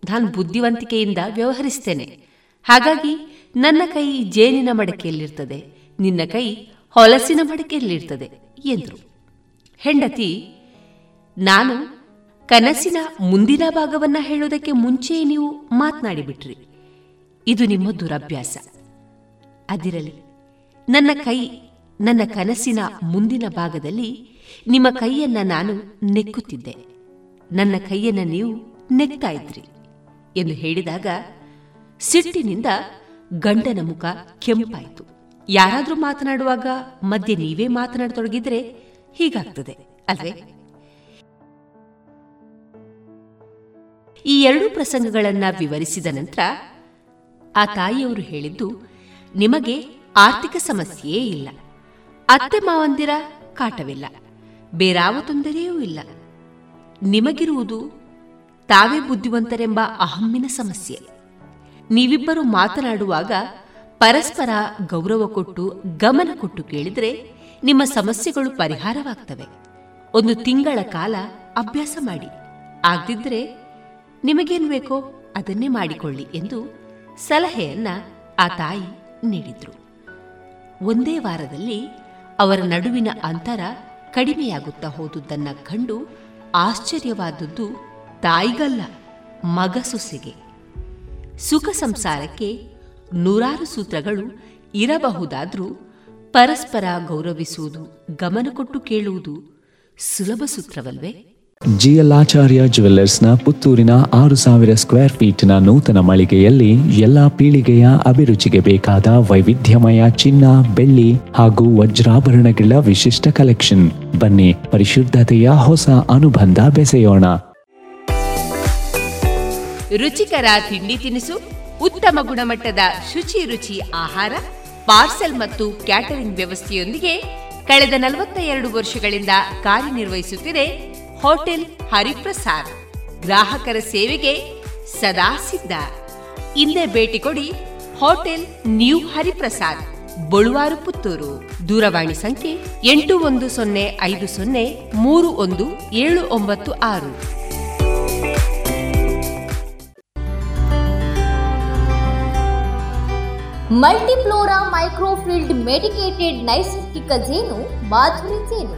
ನಾನು ಬುದ್ಧಿವಂತಿಕೆಯಿಂದ ವ್ಯವಹರಿಸ್ತೇನೆ. ಹಾಗಾಗಿ ನನ್ನ ಕೈ ಜೇನಿನ ಮಡಕೆಯಲ್ಲಿರ್ತದೆ. ನಿನ್ನ ಕೈ ಹೊಲಸಿನ ಮಡಕೆಯಲ್ಲಿರ್ತದೆ, ಎಂದರು. ಹೆಂಡತಿ, ನಾನು ಕನಸಿನ ಮುಂದಿನ ಭಾಗವನ್ನ ಹೇಳೋದಕ್ಕೆ ಮುಂಚೆಯೇ ನೀವು ಮಾತನಾಡಿಬಿಟ್ರಿ. ಇದು ನಿಮ್ಮ ದುರಭ್ಯಾಸ. ಅದಿರಲಿ, ನನ್ನ ಕೈ ನನ್ನ ಕನಸಿನ ಮುಂದಿನ ಭಾಗದಲ್ಲಿ ನಿಮ್ಮ ಕೈಯನ್ನ ನಾನು ನೆಕ್ಕುತ್ತಿದ್ದೆ. ನನ್ನ ಕೈಯನ್ನ ನೀವು ನೆಕ್ತಾ ಇದ್ರಿ ಎಂದು ಹೇಳಿದಾಗ ಸಿಟ್ಟಿನಿಂದ ಗಂಡನ ಮುಖ ಕೆಂಪಾಯಿತು. ಯಾರಾದರೂ ಮಾತನಾಡುವಾಗ ಮಧ್ಯೆ ನೀವೇ ಮಾತನಾಡತೊಡಗಿದ್ರೆ ಹೀಗಾಗ್ತದೆ, ಅಲ್ವೇ? ಈ ಎರಡೂ ಪ್ರಸಂಗಗಳನ್ನ ವಿವರಿಸಿದ ನಂತರ ಆ ತಾಯಿಯವರು ಹೇಳಿದ್ದು, ನಿಮಗೆ ಆರ್ಥಿಕ ಸಮಸ್ಯೆಯೇ ಇಲ್ಲ. ಅತ್ತೆ ಮಾವಂದಿರ ಕಾಟವಿಲ್ಲ. ಬೇರಾವ ತೊಂದರೆಯೂ ಇಲ್ಲ. ನಿಮಗಿರುವುದು ತಾವೇ ಬುದ್ಧಿವಂತರೆಂಬ ಅಹಮ್ಮಿನ ಸಮಸ್ಯೆ. ನೀವಿಬ್ಬರು ಮಾತನಾಡುವಾಗ ಪರಸ್ಪರ ಗೌರವ ಕೊಟ್ಟು, ಗಮನ ಕೊಟ್ಟು ಕೇಳಿದರೆ ನಿಮ್ಮ ಸಮಸ್ಯೆಗಳು ಪರಿಹಾರವಾಗ್ತವೆ. ಒಂದು ತಿಂಗಳ ಕಾಲ ಅಭ್ಯಾಸ ಮಾಡಿ. ಆಗ್ದಿದ್ರೆ ನಿಮಗೇನು ಬೇಕೋ ಅದನ್ನೇ ಮಾಡಿಕೊಳ್ಳಿ ಎಂದು ಸಲಹೆಯನ್ನ ಆ ತಾಯಿ ನೀಡಿದ್ರು. ಒಂದೇ ವಾರದಲ್ಲಿ ಅವರ ನಡುವಿನ ಅಂತರ ಕಡಿಮೆಯಾಗುತ್ತಾ ಹೋದುದನ್ನ ಕಂಡು ಆಶ್ಚರ್ಯವಾದದ್ದು ತಾಯಿಗಲ್ಲ, ಮಗ ಸುಖ ಸಂಸಾರಕ್ಕೆ ನೂರಾರು ಸೂತ್ರಗಳು ಇರಬಹುದಾದ್ರೂ ಪರಸ್ಪರ ಗೌರವಿಸುವುದು, ಗಮನ ಕೊಟ್ಟು ಕೇಳುವುದು ಸುಲಭ ಸೂತ್ರವಲ್ವೇ? ಜಿಎಲ್ ಆಚಾರ್ಯ ಜುವೆಲ್ಲರ್ಸ್ನ ಪುತ್ತೂರಿನ ಆರು ಸಾವಿರ ಸ್ಕ್ವೇರ್ ಫೀಟ್ನ ನೂತನ ಮಳಿಗೆಯಲ್ಲಿ ಎಲ್ಲ ಪೀಳಿಗೆಯ ಅಭಿರುಚಿಗೆ ಬೇಕಾದ ವೈವಿಧ್ಯಮಯ ಚಿನ್ನ, ಬೆಳ್ಳಿ ಹಾಗೂ ವಜ್ರಾಭರಣಗಳ ವಿಶಿಷ್ಟ ಕಲೆಕ್ಷನ್. ಬನ್ನಿ, ಪರಿಶುದ್ಧತೆಯ ಹೊಸ ಅನುಬಂಧ ಬೆಸೆಯೋಣ. ರುಚಿಕರ ತಿಂಡಿ ತಿನಿಸು, ಉತ್ತಮ ಗುಣಮಟ್ಟದ ಶುಚಿ ರುಚಿ ಆಹಾರ, ಪಾರ್ಸೆಲ್ ಮತ್ತು ಕ್ಯಾಟರಿಂಗ್ ವ್ಯವಸ್ಥೆಯೊಂದಿಗೆ ಕಳೆದ ನಲವತ್ತ ಎರಡು ವರ್ಷಗಳಿಂದ ಕಾರ್ಯನಿರ್ವಹಿಸುತ್ತಿದೆ ಹೋಟೆಲ್ ಹರಿಪ್ರಸಾದ್. ಗ್ರಾಹಕರ ಸೇವೆಗೆ ಸದಾ ಸಿದ್ಧ. ಇಲ್ಲೇ ಭೇಟಿ ಕೊಡಿ ಹೋಟೆಲ್ ನ್ಯೂ ಹರಿಪ್ರಸಾದ್, ಬಳುವಾರು ಪುತ್ತೂರು. ದೂರವಾಣಿ ಸಂಖ್ಯೆ ಎಂಟು ಒಂದು ಸೊನ್ನೆ ಐದು ಸೊನ್ನೆ ಮೂರು ಒಂದು ಏಳು ಒಂಬತ್ತು ಆರು. ಮಲ್ಟಿಫ್ಲೋರಾ ಮೈಕ್ರೋಫಿಲ್ಡ್ ಮೆಡಿಕೇಟೆಡ್ ನೈಸರ್ಗಿಕ ಜೇನು ಮಾಧುರಿ ಜೇನು.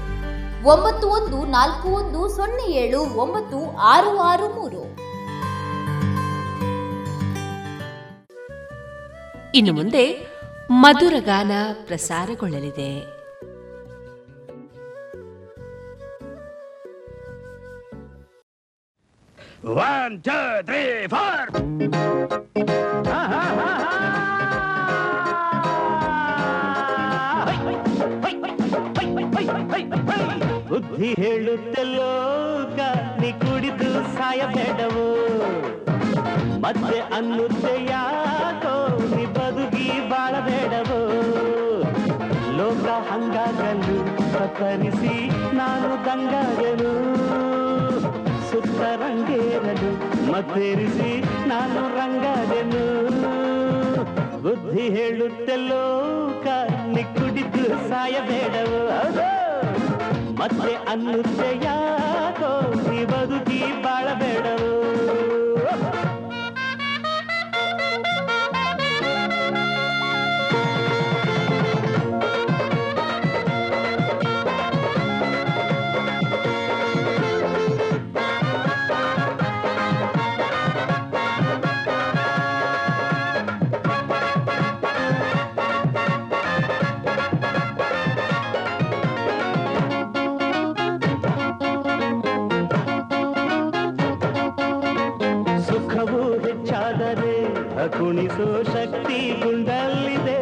ಒಂಬತ್ತು ಒಂದು ನಾಲ್ಕು ಒಂದು ಸೊನ್ನೆ ಏಳು ಒಂಬತ್ತು ಆರು ಆರು ಮೂರು. ಇನ್ನು ಮುಂದೆ ಮಧುರ ಗಾನ ಪ್ರಸಾರಗೊಳ್ಳಲಿದೆ. ವಾಂಜಾ ದೇವ ಹಾ ಫೋರ್ ಬುದ್ಧಿ ಹೇಳುತ್ತೆ ಲೋಕ ನೀ ಕುಡಿದು ಸಾಯಬೇಡವು ಮತ್ತೆ ಅನ್ನುತ್ತೆ ಯಾಕೋ ನೀ ಬದುಕಿ ಬಾಳಬೇಡವು ಲೋಕ ಹಂಗಾಗಲು ಕತ್ತರಿಸಿ ನಾನು ದಂಗಾಗಲು ಸುತ್ತ ರಂಗೇರಲು ಮತ್ತೇರಿಸಿ ನಾನು ರಂಗಾದೆನು ಬುದ್ಧಿ ಹೇಳುತ್ತೆ ಲೋಕ ನೀ ಕುಡಿದು ಸಾಯಬೇಡವು ಹೌದು. ಮತ್ತೆ ಅನ್ನುತ್ತೆ ಯಾಕೋ ಈ ಬದುಕಿ ಬಾಳಬೇಡವು? ಕುಣಿಸೋ ಶಕ್ತಿ ಗುಂಡಲ್ಲಿದೆ.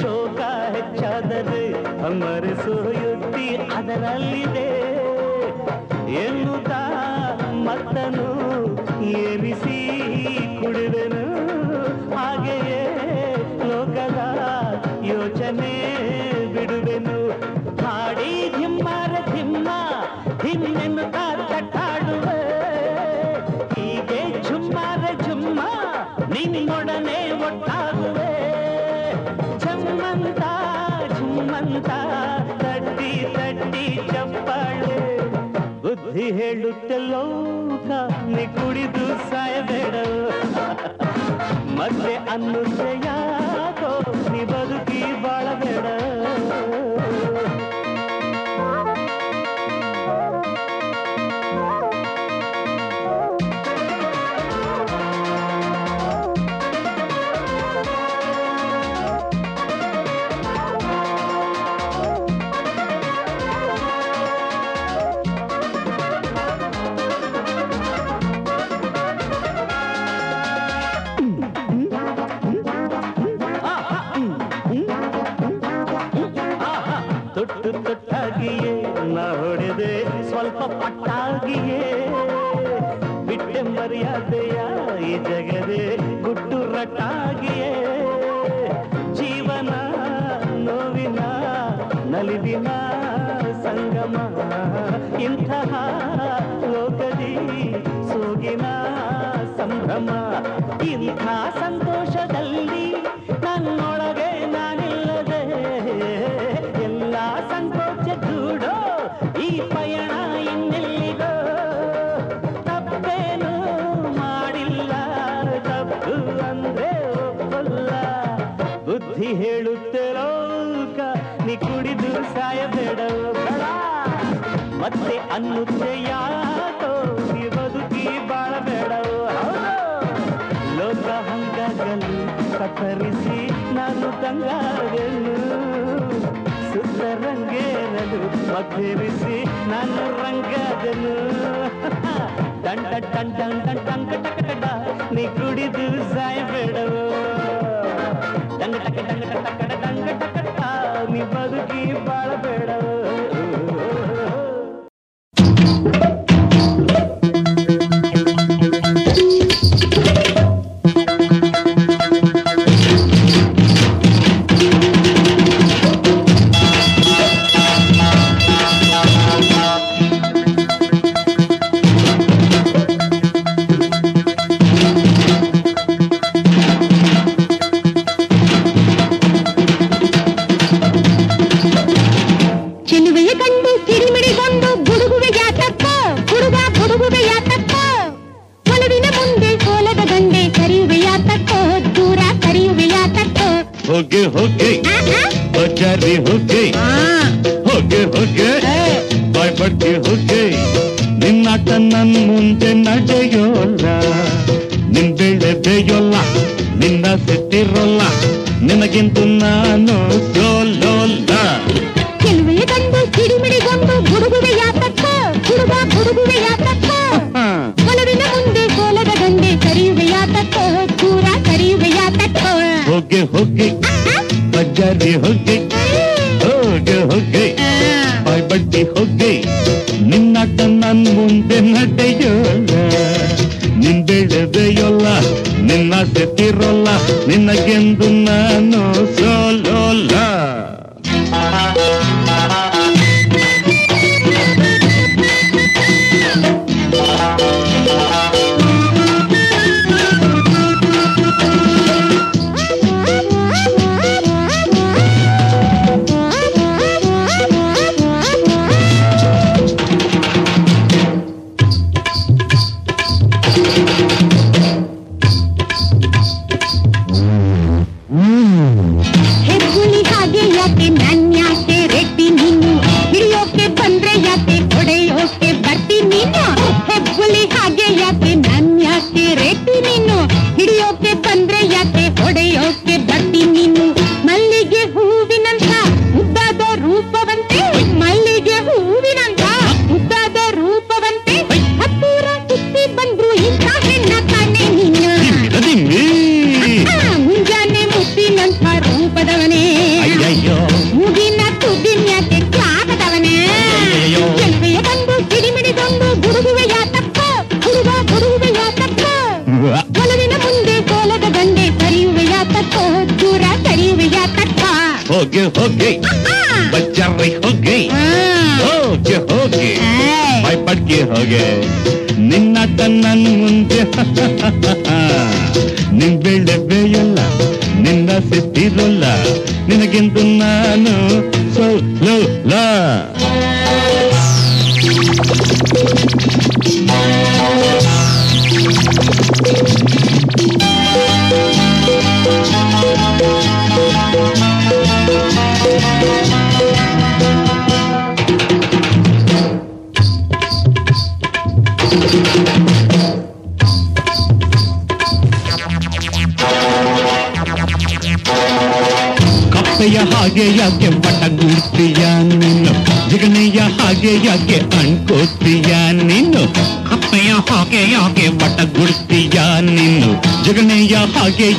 ಶೋಕ ಹೆಚ್ಚಾದರೆ ಅಮರಿಸೋ ಯುಕ್ತಿ ಅದರಲ್ಲಿದೆ. ಎನ್ನುತ್ತಾ ಮತ್ತನು ಏರಿಸಿ ಬುದ್ಧಿ ಹೇಳುತ್ತೆ ಲೋಕ ನೀ ಕುಡಿದು ಸಾಯಬೇಡ ಮತ್ತೆ ಅನ್ನುತ್ತೆ ಯಾಕೋ ನೀ ಬದುಕಿ ಬಾಳಬೇಡ ಇಂಥ ಸಂತೋಷದಲ್ಲಿ ನನ್ನೊಳಗೆ ನಾನಿಲ್ಲದೆ. ಎಲ್ಲ ಸಂಕೋಚ ದೂಡೋ ಈ ಪಯಣ ಇನ್ನೆಲ್ಲಿಗೋ? ತಪ್ಪೇನು ಮಾಡಿಲ್ಲ, ತಪ್ಪು ಅಂದ್ರೆ ಒಪ್ಪಲ್ಲ. ಬುದ್ಧಿ ಹೇಳುತ್ತೆ ಲೋಕ, ನೀ ಕುಡಿದು ಸಾಯಬೇಡ ಬೇಡ ಮತ್ತೆ ಅನ್ನುತ್ತೆ ಯಾಕೋ ಕತ್ತರಿಸಿ ನಾನು ತಂಗಾಗಲು ಸುತ್ತ ರಂಗೇರಲು ಮತ್ತೇರಿಸಿ ನಾನು ರಂಗಾಗಲು ಟಂಟ ಟಂಟ ಟಂ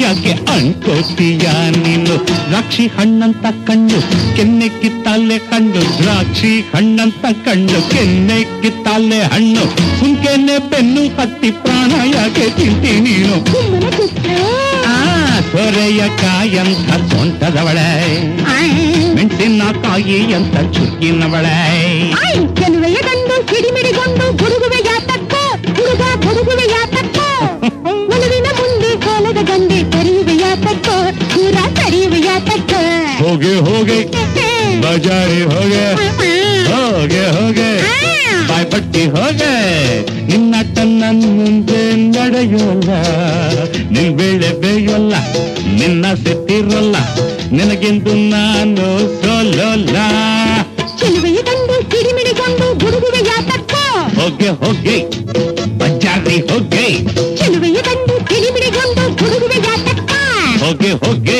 ಯಾಕೆ ಅಣ್ಕೋತೀಯ ನೀನು? ದ್ರಾಕ್ಷಿ ಹಣ್ಣಂತ ಕಣ್ಣು ಕೆನ್ನೆ ಕಿತ್ತಾಲೆ ಕಣ್ಣು ದ್ರಾಕ್ಷಿ ಹಣ್ಣಂತ ಕಣ್ಣು ಕೆನ್ನೆ ಕಿತ್ತಾಲೆ ಹಣ್ಣು. ಸುಂಕೆನೆ ಬೆನ್ನು ಹತ್ತಿ ಪ್ರಾಣ ಯಾಕೆ ತಿಂತಿ ನೀನು. ಸೊರೆಯ ಕಾಯಂತ ಸೊಂಟದವಳೆ ಮೆಣಸಿನಕಾಯಿ ಅಂತ ಚುರುಕಿನವಳೆ. ಹೋಗೆ ಹೋಗೆ ಬಜಾರಿ ಹೋಗೆ ಹೋಗೆ ಹೋಗೆ ಬಾಯ್ಪಟ್ಟಿ ಹೋಗೆ. ನಿನ್ನ ನನ್ನ ಮುಂದೆ ನಡೆಯೋಲ್ಲ ನಿನ್ ಬೆಳೆ ಬೇಯುವಲ್ಲ ನಿನ್ನ ಸೆತ್ತಿರಲ್ಲ ನಿನಗೆಂದು ನಾನು ಸೋಲೋಲ್ಲ. ಚೆಲುವೆಯ ಗಂಡು ಸಿಡಿಮಿಡಿಗೊಂಡು ಗುಡುಗುವೆಯ ತಕ್ಕ ಹೋಗೆ ಹೋಗೆ ಬಜಾರಿ ಹೋಗೆ. ಚೆಲುವೆಯ ಗಂಡು ಸಿಡಿಮಿಡಿಗೊಂಡು ಗುಡುಗುವೆಯ ತಕ್ಕ ಹೋಗೆ ಹೋಗೆ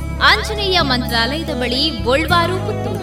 Anjaneya ಮಂತ್ರಾಲಯದ ಬಳಿ ಗೋಲ್ವಾರು ಪುತ್ತೂರು.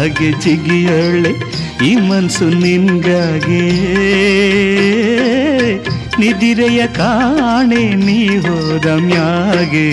ಹಾಗೆ ಜಿಗಿಯೋಳೆ ಈ ಮನ್ಸು ನಿನ್ಗಾಗೆ. ನಿದಿರೆಯ ಕಾಣೆ ನೀ ಹೋದ ಮ್ಯಾಗೆ.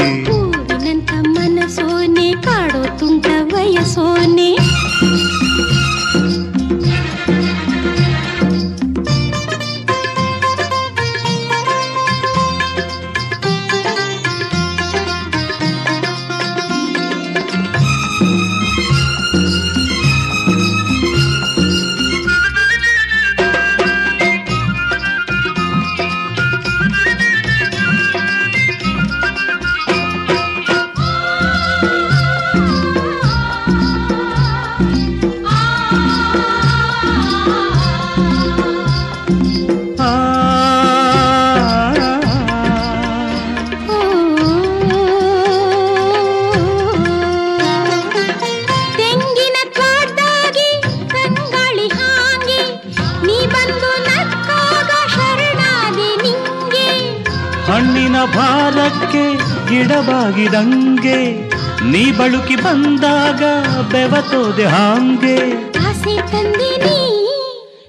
ಬೆವತೋದೆ ಹಾಂಗೆ. ಆಸೆ ತಂದಿನಿ.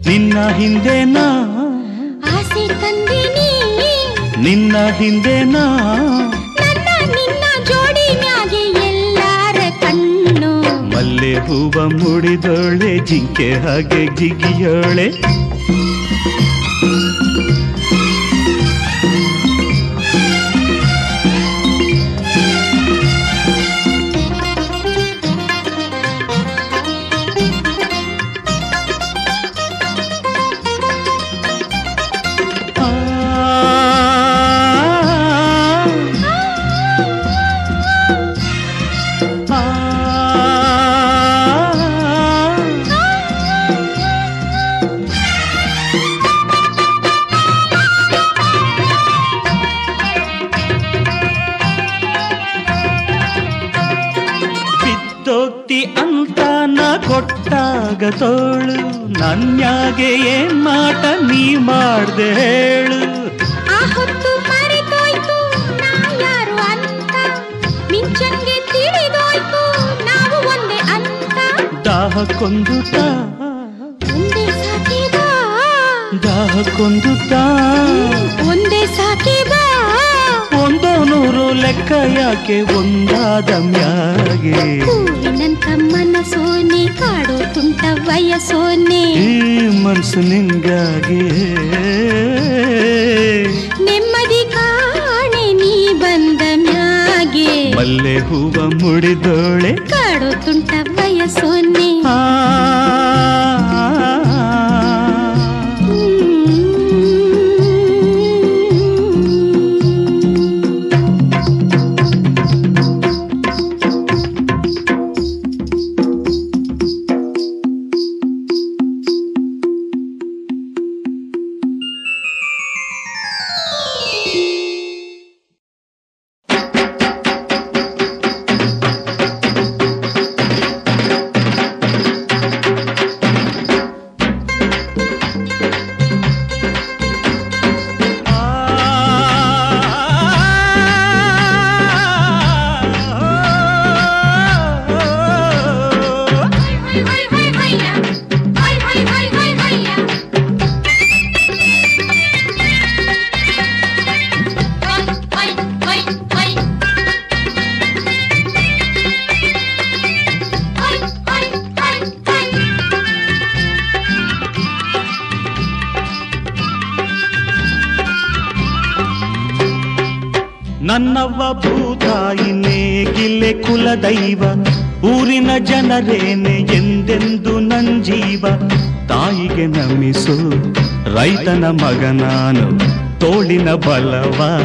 ನಿನ್ನ ಹಿಂದೆ ನಾ ಆಸೆ ತಂದಿನಿ. ನಿನ್ನ ಹಿಂದೆ ನಾ ನನ್ನ ನಿನ್ನ ಜೋಡಿ ಮ್ಯಾಗೆ ಎಲ್ಲಾರ ಕಣ್ಣು. ಮಲ್ಲೆ ಹೂವ ಮುಡಿದೋಳೆ ಜಿಂಕೆ ಹಾಗೆ ಜಿಗಿಯೋಳೆ. ಊರಿನ ಎಂದೆಂದು ಎಂದೆಂದು ನಂಜೀವ ತಾಯಿಗೆ ನಮಿಸು. ರೈತನ ಮಗ ನಾನು, ತೋಳಿನ ಬಲವ,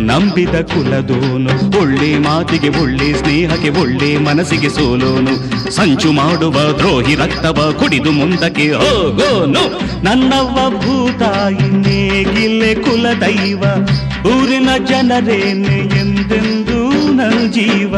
ನಂಬಿದ ಕುಲದೋನು, ಒಳ್ಳೆ ಮಾತಿಗೆ ಒಳ್ಳೆ ಸ್ನೇಹಕ್ಕೆ ಒಳ್ಳೆ ಮನಸ್ಸಿಗೆ ಸೋಲೋನು. ಸಂಚು ಮಾಡುವ ದ್ರೋಹಿ ರಕ್ತವ ಕುಡಿದು ಮುಂದಕ್ಕೆ ಹೋಗೋನು. ನನ್ನವ್ವ ಭೂತಾಯಿ ನೇಗಿಲೆ ಕುಲದೈವ ಊರಿನ ಜನರೇನೆ ಎಂದೆಂದೂ ನನ್ನ ಜೀವ.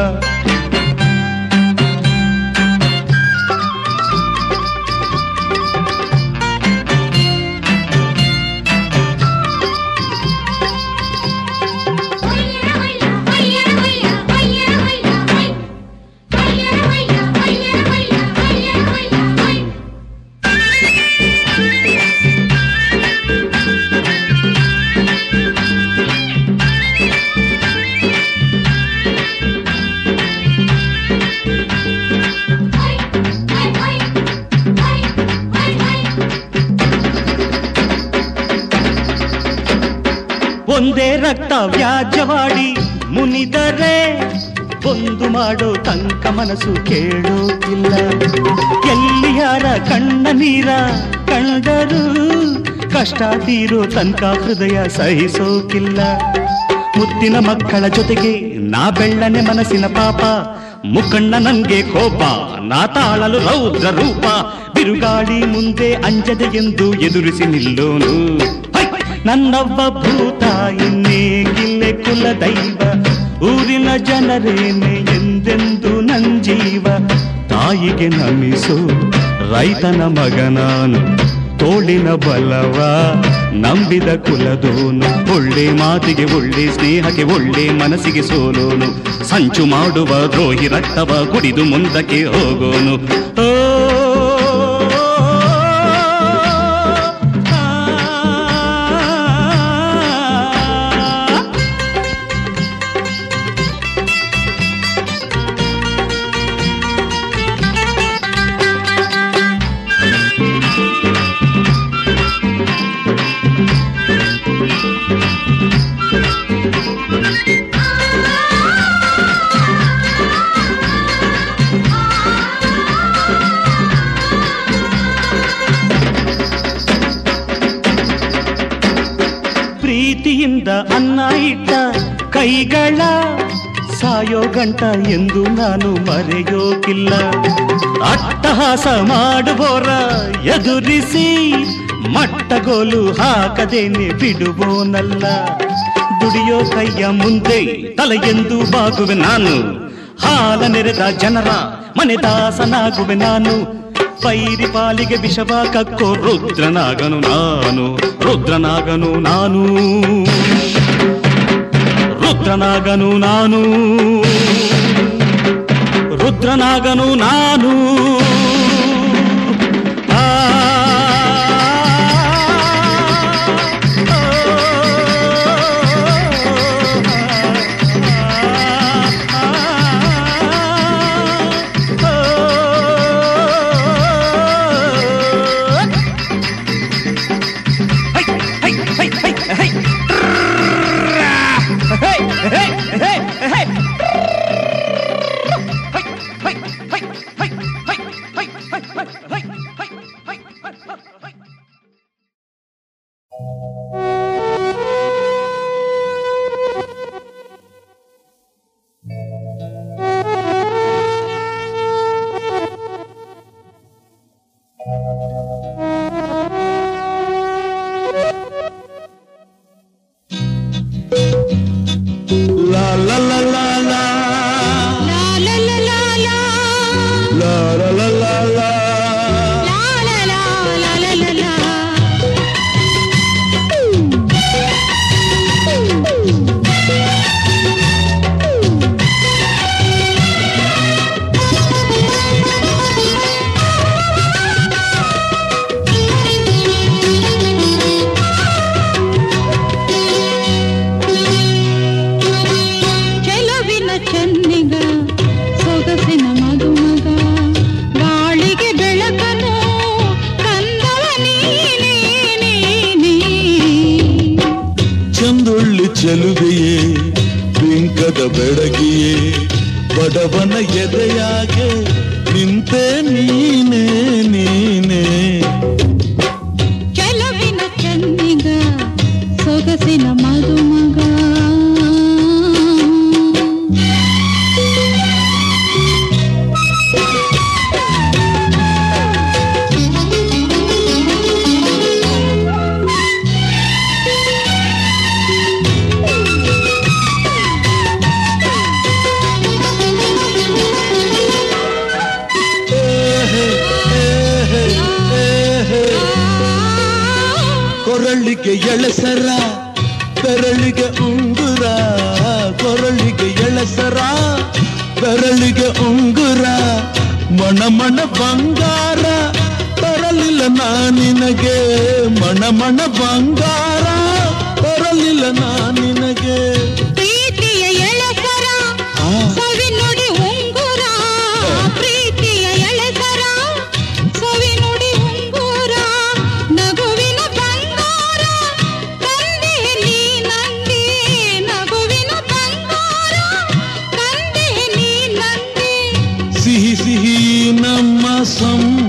ವ್ಯಾಜ್ಯವಾಡಿ ಮುನಿದರೆ ಒಂದು ಮಾಡೋ ತನಕ ಮನಸ್ಸು ಕೇಳೋದಿಲ್ಲ ಎಲ್ಲಿ ಯಾರ ಕಣ್ಣ ನೀರ ಕಂಡರು ಕಷ್ಟ ತೀರೋ ತನಕ ಹೃದಯ ಸಹಿಸೋಕಿಲ್ಲ ಮುತ್ತಿನ ಮಕ್ಕಳ ಜೊತೆಗೆ ನಾ ಬೆಳ್ಳನೆ ಮನಸ್ಸಿನ ಪಾಪ, ಮುಖಣ್ಣ ನನ್ಗೆ ಕೋಪ, ನಾ ತಾಳಲು ರೌದ್ರ ರೂಪ, ಬಿರುಗಾಳಿ ಮುಂದೆ ಅಂಜದೆ ಎಂದು ಎದುರಿಸಿ ನಿಲ್ಲೋನು! ನನ್ನವ್ವ ಭೂತ ಇನ್ನೇಗಿಲ್ಲೆ ಕುಲ ದೈವ. ಊರಿನ ಜನರೇನೆ ಎಂದೆಂದು ನಂಜೀವ ತಾಯಿಗೆ ನಮಿಸು, ರೈತನ ಮಗ ನಾನು ತೋಳಿನ ಬಲವ. ನಂಬಿದ ಕುಲದೋನು, ಒಳ್ಳೆ ಮಾತಿಗೆ, ಒಳ್ಳೆ ಸ್ನೇಹಕ್ಕೆ, ಒಳ್ಳೆ ಮನಸ್ಸಿಗೆ ಸೋಲೋನು. ಸಂಚು ಮಾಡುವ ದ್ರೋಹಿ ರಕ್ತವ, ಕುಡಿದು ಮುಂದಕ್ಕೆ ಹೋಗೋನು. ಓ ಅನ್ನ ಇಟ್ಟ ಕೈಗಳ ಸಾಯೋ ಗಂಟ ಎಂದು ನಾನು ಮರೆಯೋಕಿಲ್ಲ. ಅಟ್ಟಹಾಸ ಮಾಡುವೋರ ಎದುರಿಸಿ ಮಟ್ಟಗೋಲು ಹಾಕದೇನೆ ಬಿಡುವೋನಲ್ಲ. ದುಡಿಯೋ ಕೈಯ ಮುಂದೆ ತಲೆಯೆಂದು ಬಾಗುವೆ ನಾನು. ಹಾಲ ನೆರೆದ ಜನರ ಮನೆ ಮನೆದಾಸನಾಗುವೆ ನಾನು. ಪೈರಿ ಪಾಲಿಗೆ ವಿಷವ ಕಕ್ಕೋ. ರುದ್ರನಾಗನು ನಾನು ರುದ್ರನಾಗನು ನಾನು. ರುದ್ರನಾಗನು ನಾನು ರುದ್ರನಾಗನು ನಾನು.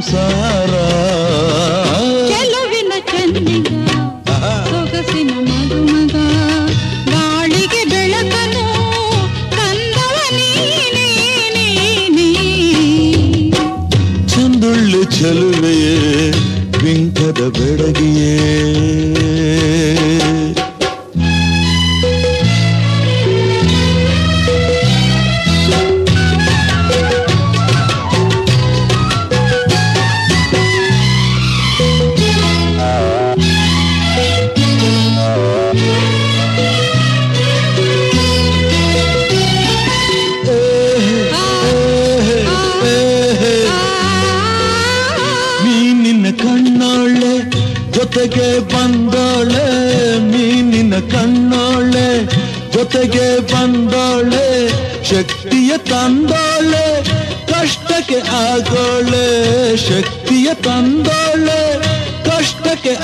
ಸಂಸಾರ. ಕೆಲವಿನ ಚೆನ್ನಿಗ ಸೊಗಸಿನ ಮದುಮಗ. ಗಾಳಿಗೆ ಬೆಳಕನು ಕಂದವ ನೀನೇ ಚಂದುಳ್ಳು ಚಲುವೆಯೇ ವಿಂಕದ ಬೆಡಗಿಯೇ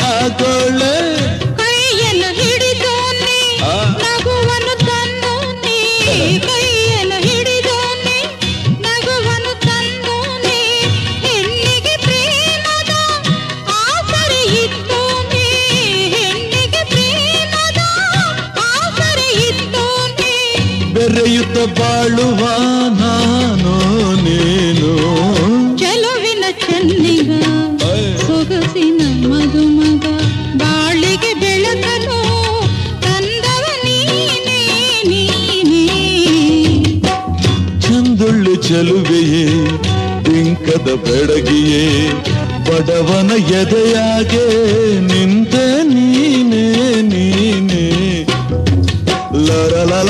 ಆಗೋಳೆ ಕೈಯನ್ನು ಹಿಡಿದೋನೆ. ನಗುವನ್ನು ತನ್ನೋನೆ ಕೈಯನ್ನು ಹಿಡಿದೋನೆ ನಗುವನ್ನು ತನ್ನೋನೆ ಹೆಣ್ಣಿಗೆ ಪ್ರೇಮದ ಆಸರೆ ಇದ್ದೋನೆ ಹೆಣ್ಣಿಗೆ ಪ್ರೇಮದ ಆಸರೆ ಇದ್ದೋನೆ ಬೆರೆಯುತ್ತ ಬಾಳುವ ಚೆಲುವೆಯೇ ತಿಂಕದ ಬೆಡಗಿಯೇ ಬಡವನ ಎದೆಯಾಗೆ ನಿಂತ ನೀನೇ ನೀನೇ. ಲರ ಲಲ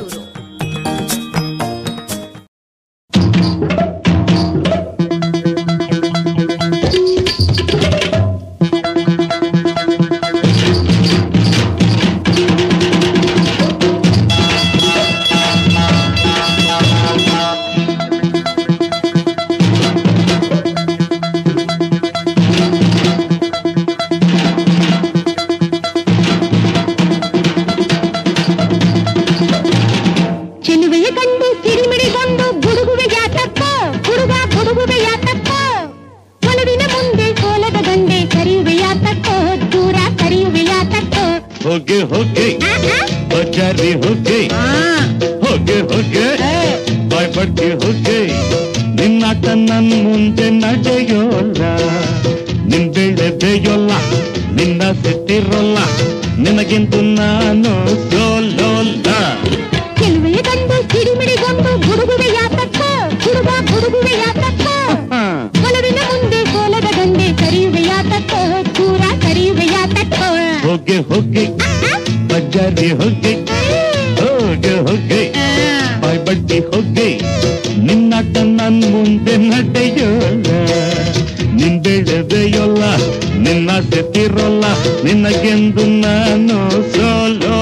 ಬೆಳೆ ಬೇಯೋಲ್ಲ ನಿನ್ನ ಸಿಟ್ಟಿರೋಲ್ಲ ನಿನಗಿಂತ ನಾನು ಸೋಲೋಲ್ಲ. ಕೆಲವೇ ಕಂಡು ಸಿಡಿಮಿಡಿಗೊಂದು ಗುಡುಗುವೆ ಯಾತಕ್ಕ ಹುಡುಗ ಗುಡುಗುವೆ ಯಾತಕ್ಕ. ಒಲವಿನ ಮುಂದೆ ಸೋಲದ ಗಂಡೆ ಕರಿಯುವೆ ಯಾತಕ್ಕ ದೂರ ಕರಿಯುವೆ ಯಾತಕ್ಕ. ಹೋಗೆ ಹೋಗೆ ಬಜಾರಿ ಹೋಗೆ ಹೋಗೆ ಹೋಗೆ ಬಾಯ್ ಬಡ್ಡಿ ಹೋಗೆ ನಿನ್ನ ನನ್ ಮುಂದೆ ನಡೆಯೋಲ್ಲ ನಿನ್ ಬೆಳೆದೆಯೋಲ್ಲ ನಿನ್ನ ಸೆತಿರೋಲ್ಲ ನಿನಗೆಂದು ನಾನು ಸೋಲೋಲ್ಲ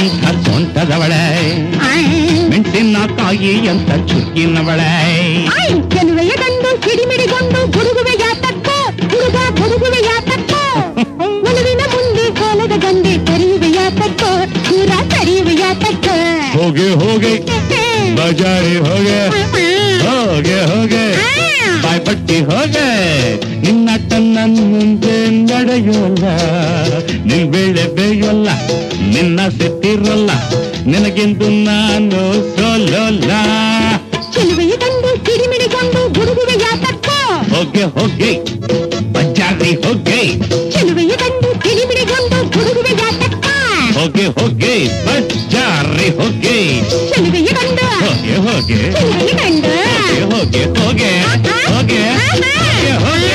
ಕಾಯಂತ ಸೊಂಟದವಳೆ ಮೆಣಸಿನಕಾಯಿ ಅಂತ ಚುಕ್ಕಿನವಳೆ ಚೆಲುವೆಯ ಗಂಡು ಸಿಡಿಮಿಡಿಗೊಂಡು ಗುಡುಗುವೆ ಯಾತಕ್ಕೋ ಹುಡುಗ ಗುಡುಗುವೆ ಯಾತಕ್ಕೋ ಒಲವಿನ ಮುಂದೆ ಸೋಲದ ಗಂಡೆ ಕರೆಯುವೆ ಯಾತಕ್ಕೋ ದೂರ ಕರೆಯುವೆ ಯಾತಕ್ಕೋ ಹೋಗೆ ಹೋಗೆ ಬಜಾರಿ ಹೋಗೆ ಹೋಗೆ ಹೋಗೆ ಬಾಯ್ಪಟ್ಟಿ ಹೋಗೆ ನಿನ್ನ ನನ್ನ ಮುಂದೆ ನಡೆಯೋಲ್ಲ ನಿನ್ ಬೆಳೆ ಬೇಯೋಲ್ಲ ನಿನ್ನ ಸಿಟ್ಟಿರಲ್ಲ ನಿನಗೆಂದು ನಾನು ಸೋಲೋಲ್ಲ. ಚೆಲುವೆಯ ಗಂಡು ಸಿಡಿಮಿಡಿಗೊಂಡು ಗುಡುಗುವೆ ಯಾತಕ್ಕೋ ಹೋಗೆ ಹೋಗೆ ಬಜಾರಿ ಹೋಗೆ ಚೆಲುವೆಯ ಗಂಡು ಸಿಡಿಮಿಡಿಗೊಂಡು ಗುಡುಗುವೆ ಯಾತಕ್ಕೋ ಹೋಗೆ ಹೋಗೆ ಬಜಾರಿ ಹೋಗೆ ಚೆಲುವೆಯ ಗಂಡು ಹೋಗೆ ಹೋಗೆ ಚೆಲುವೆಯ ಗಂಡು ಹೋಗೆ ಹೋಗೆ ಹೋಗೆ ಹೋಗೆ ಹೋಗೆ ಹೋಗೆ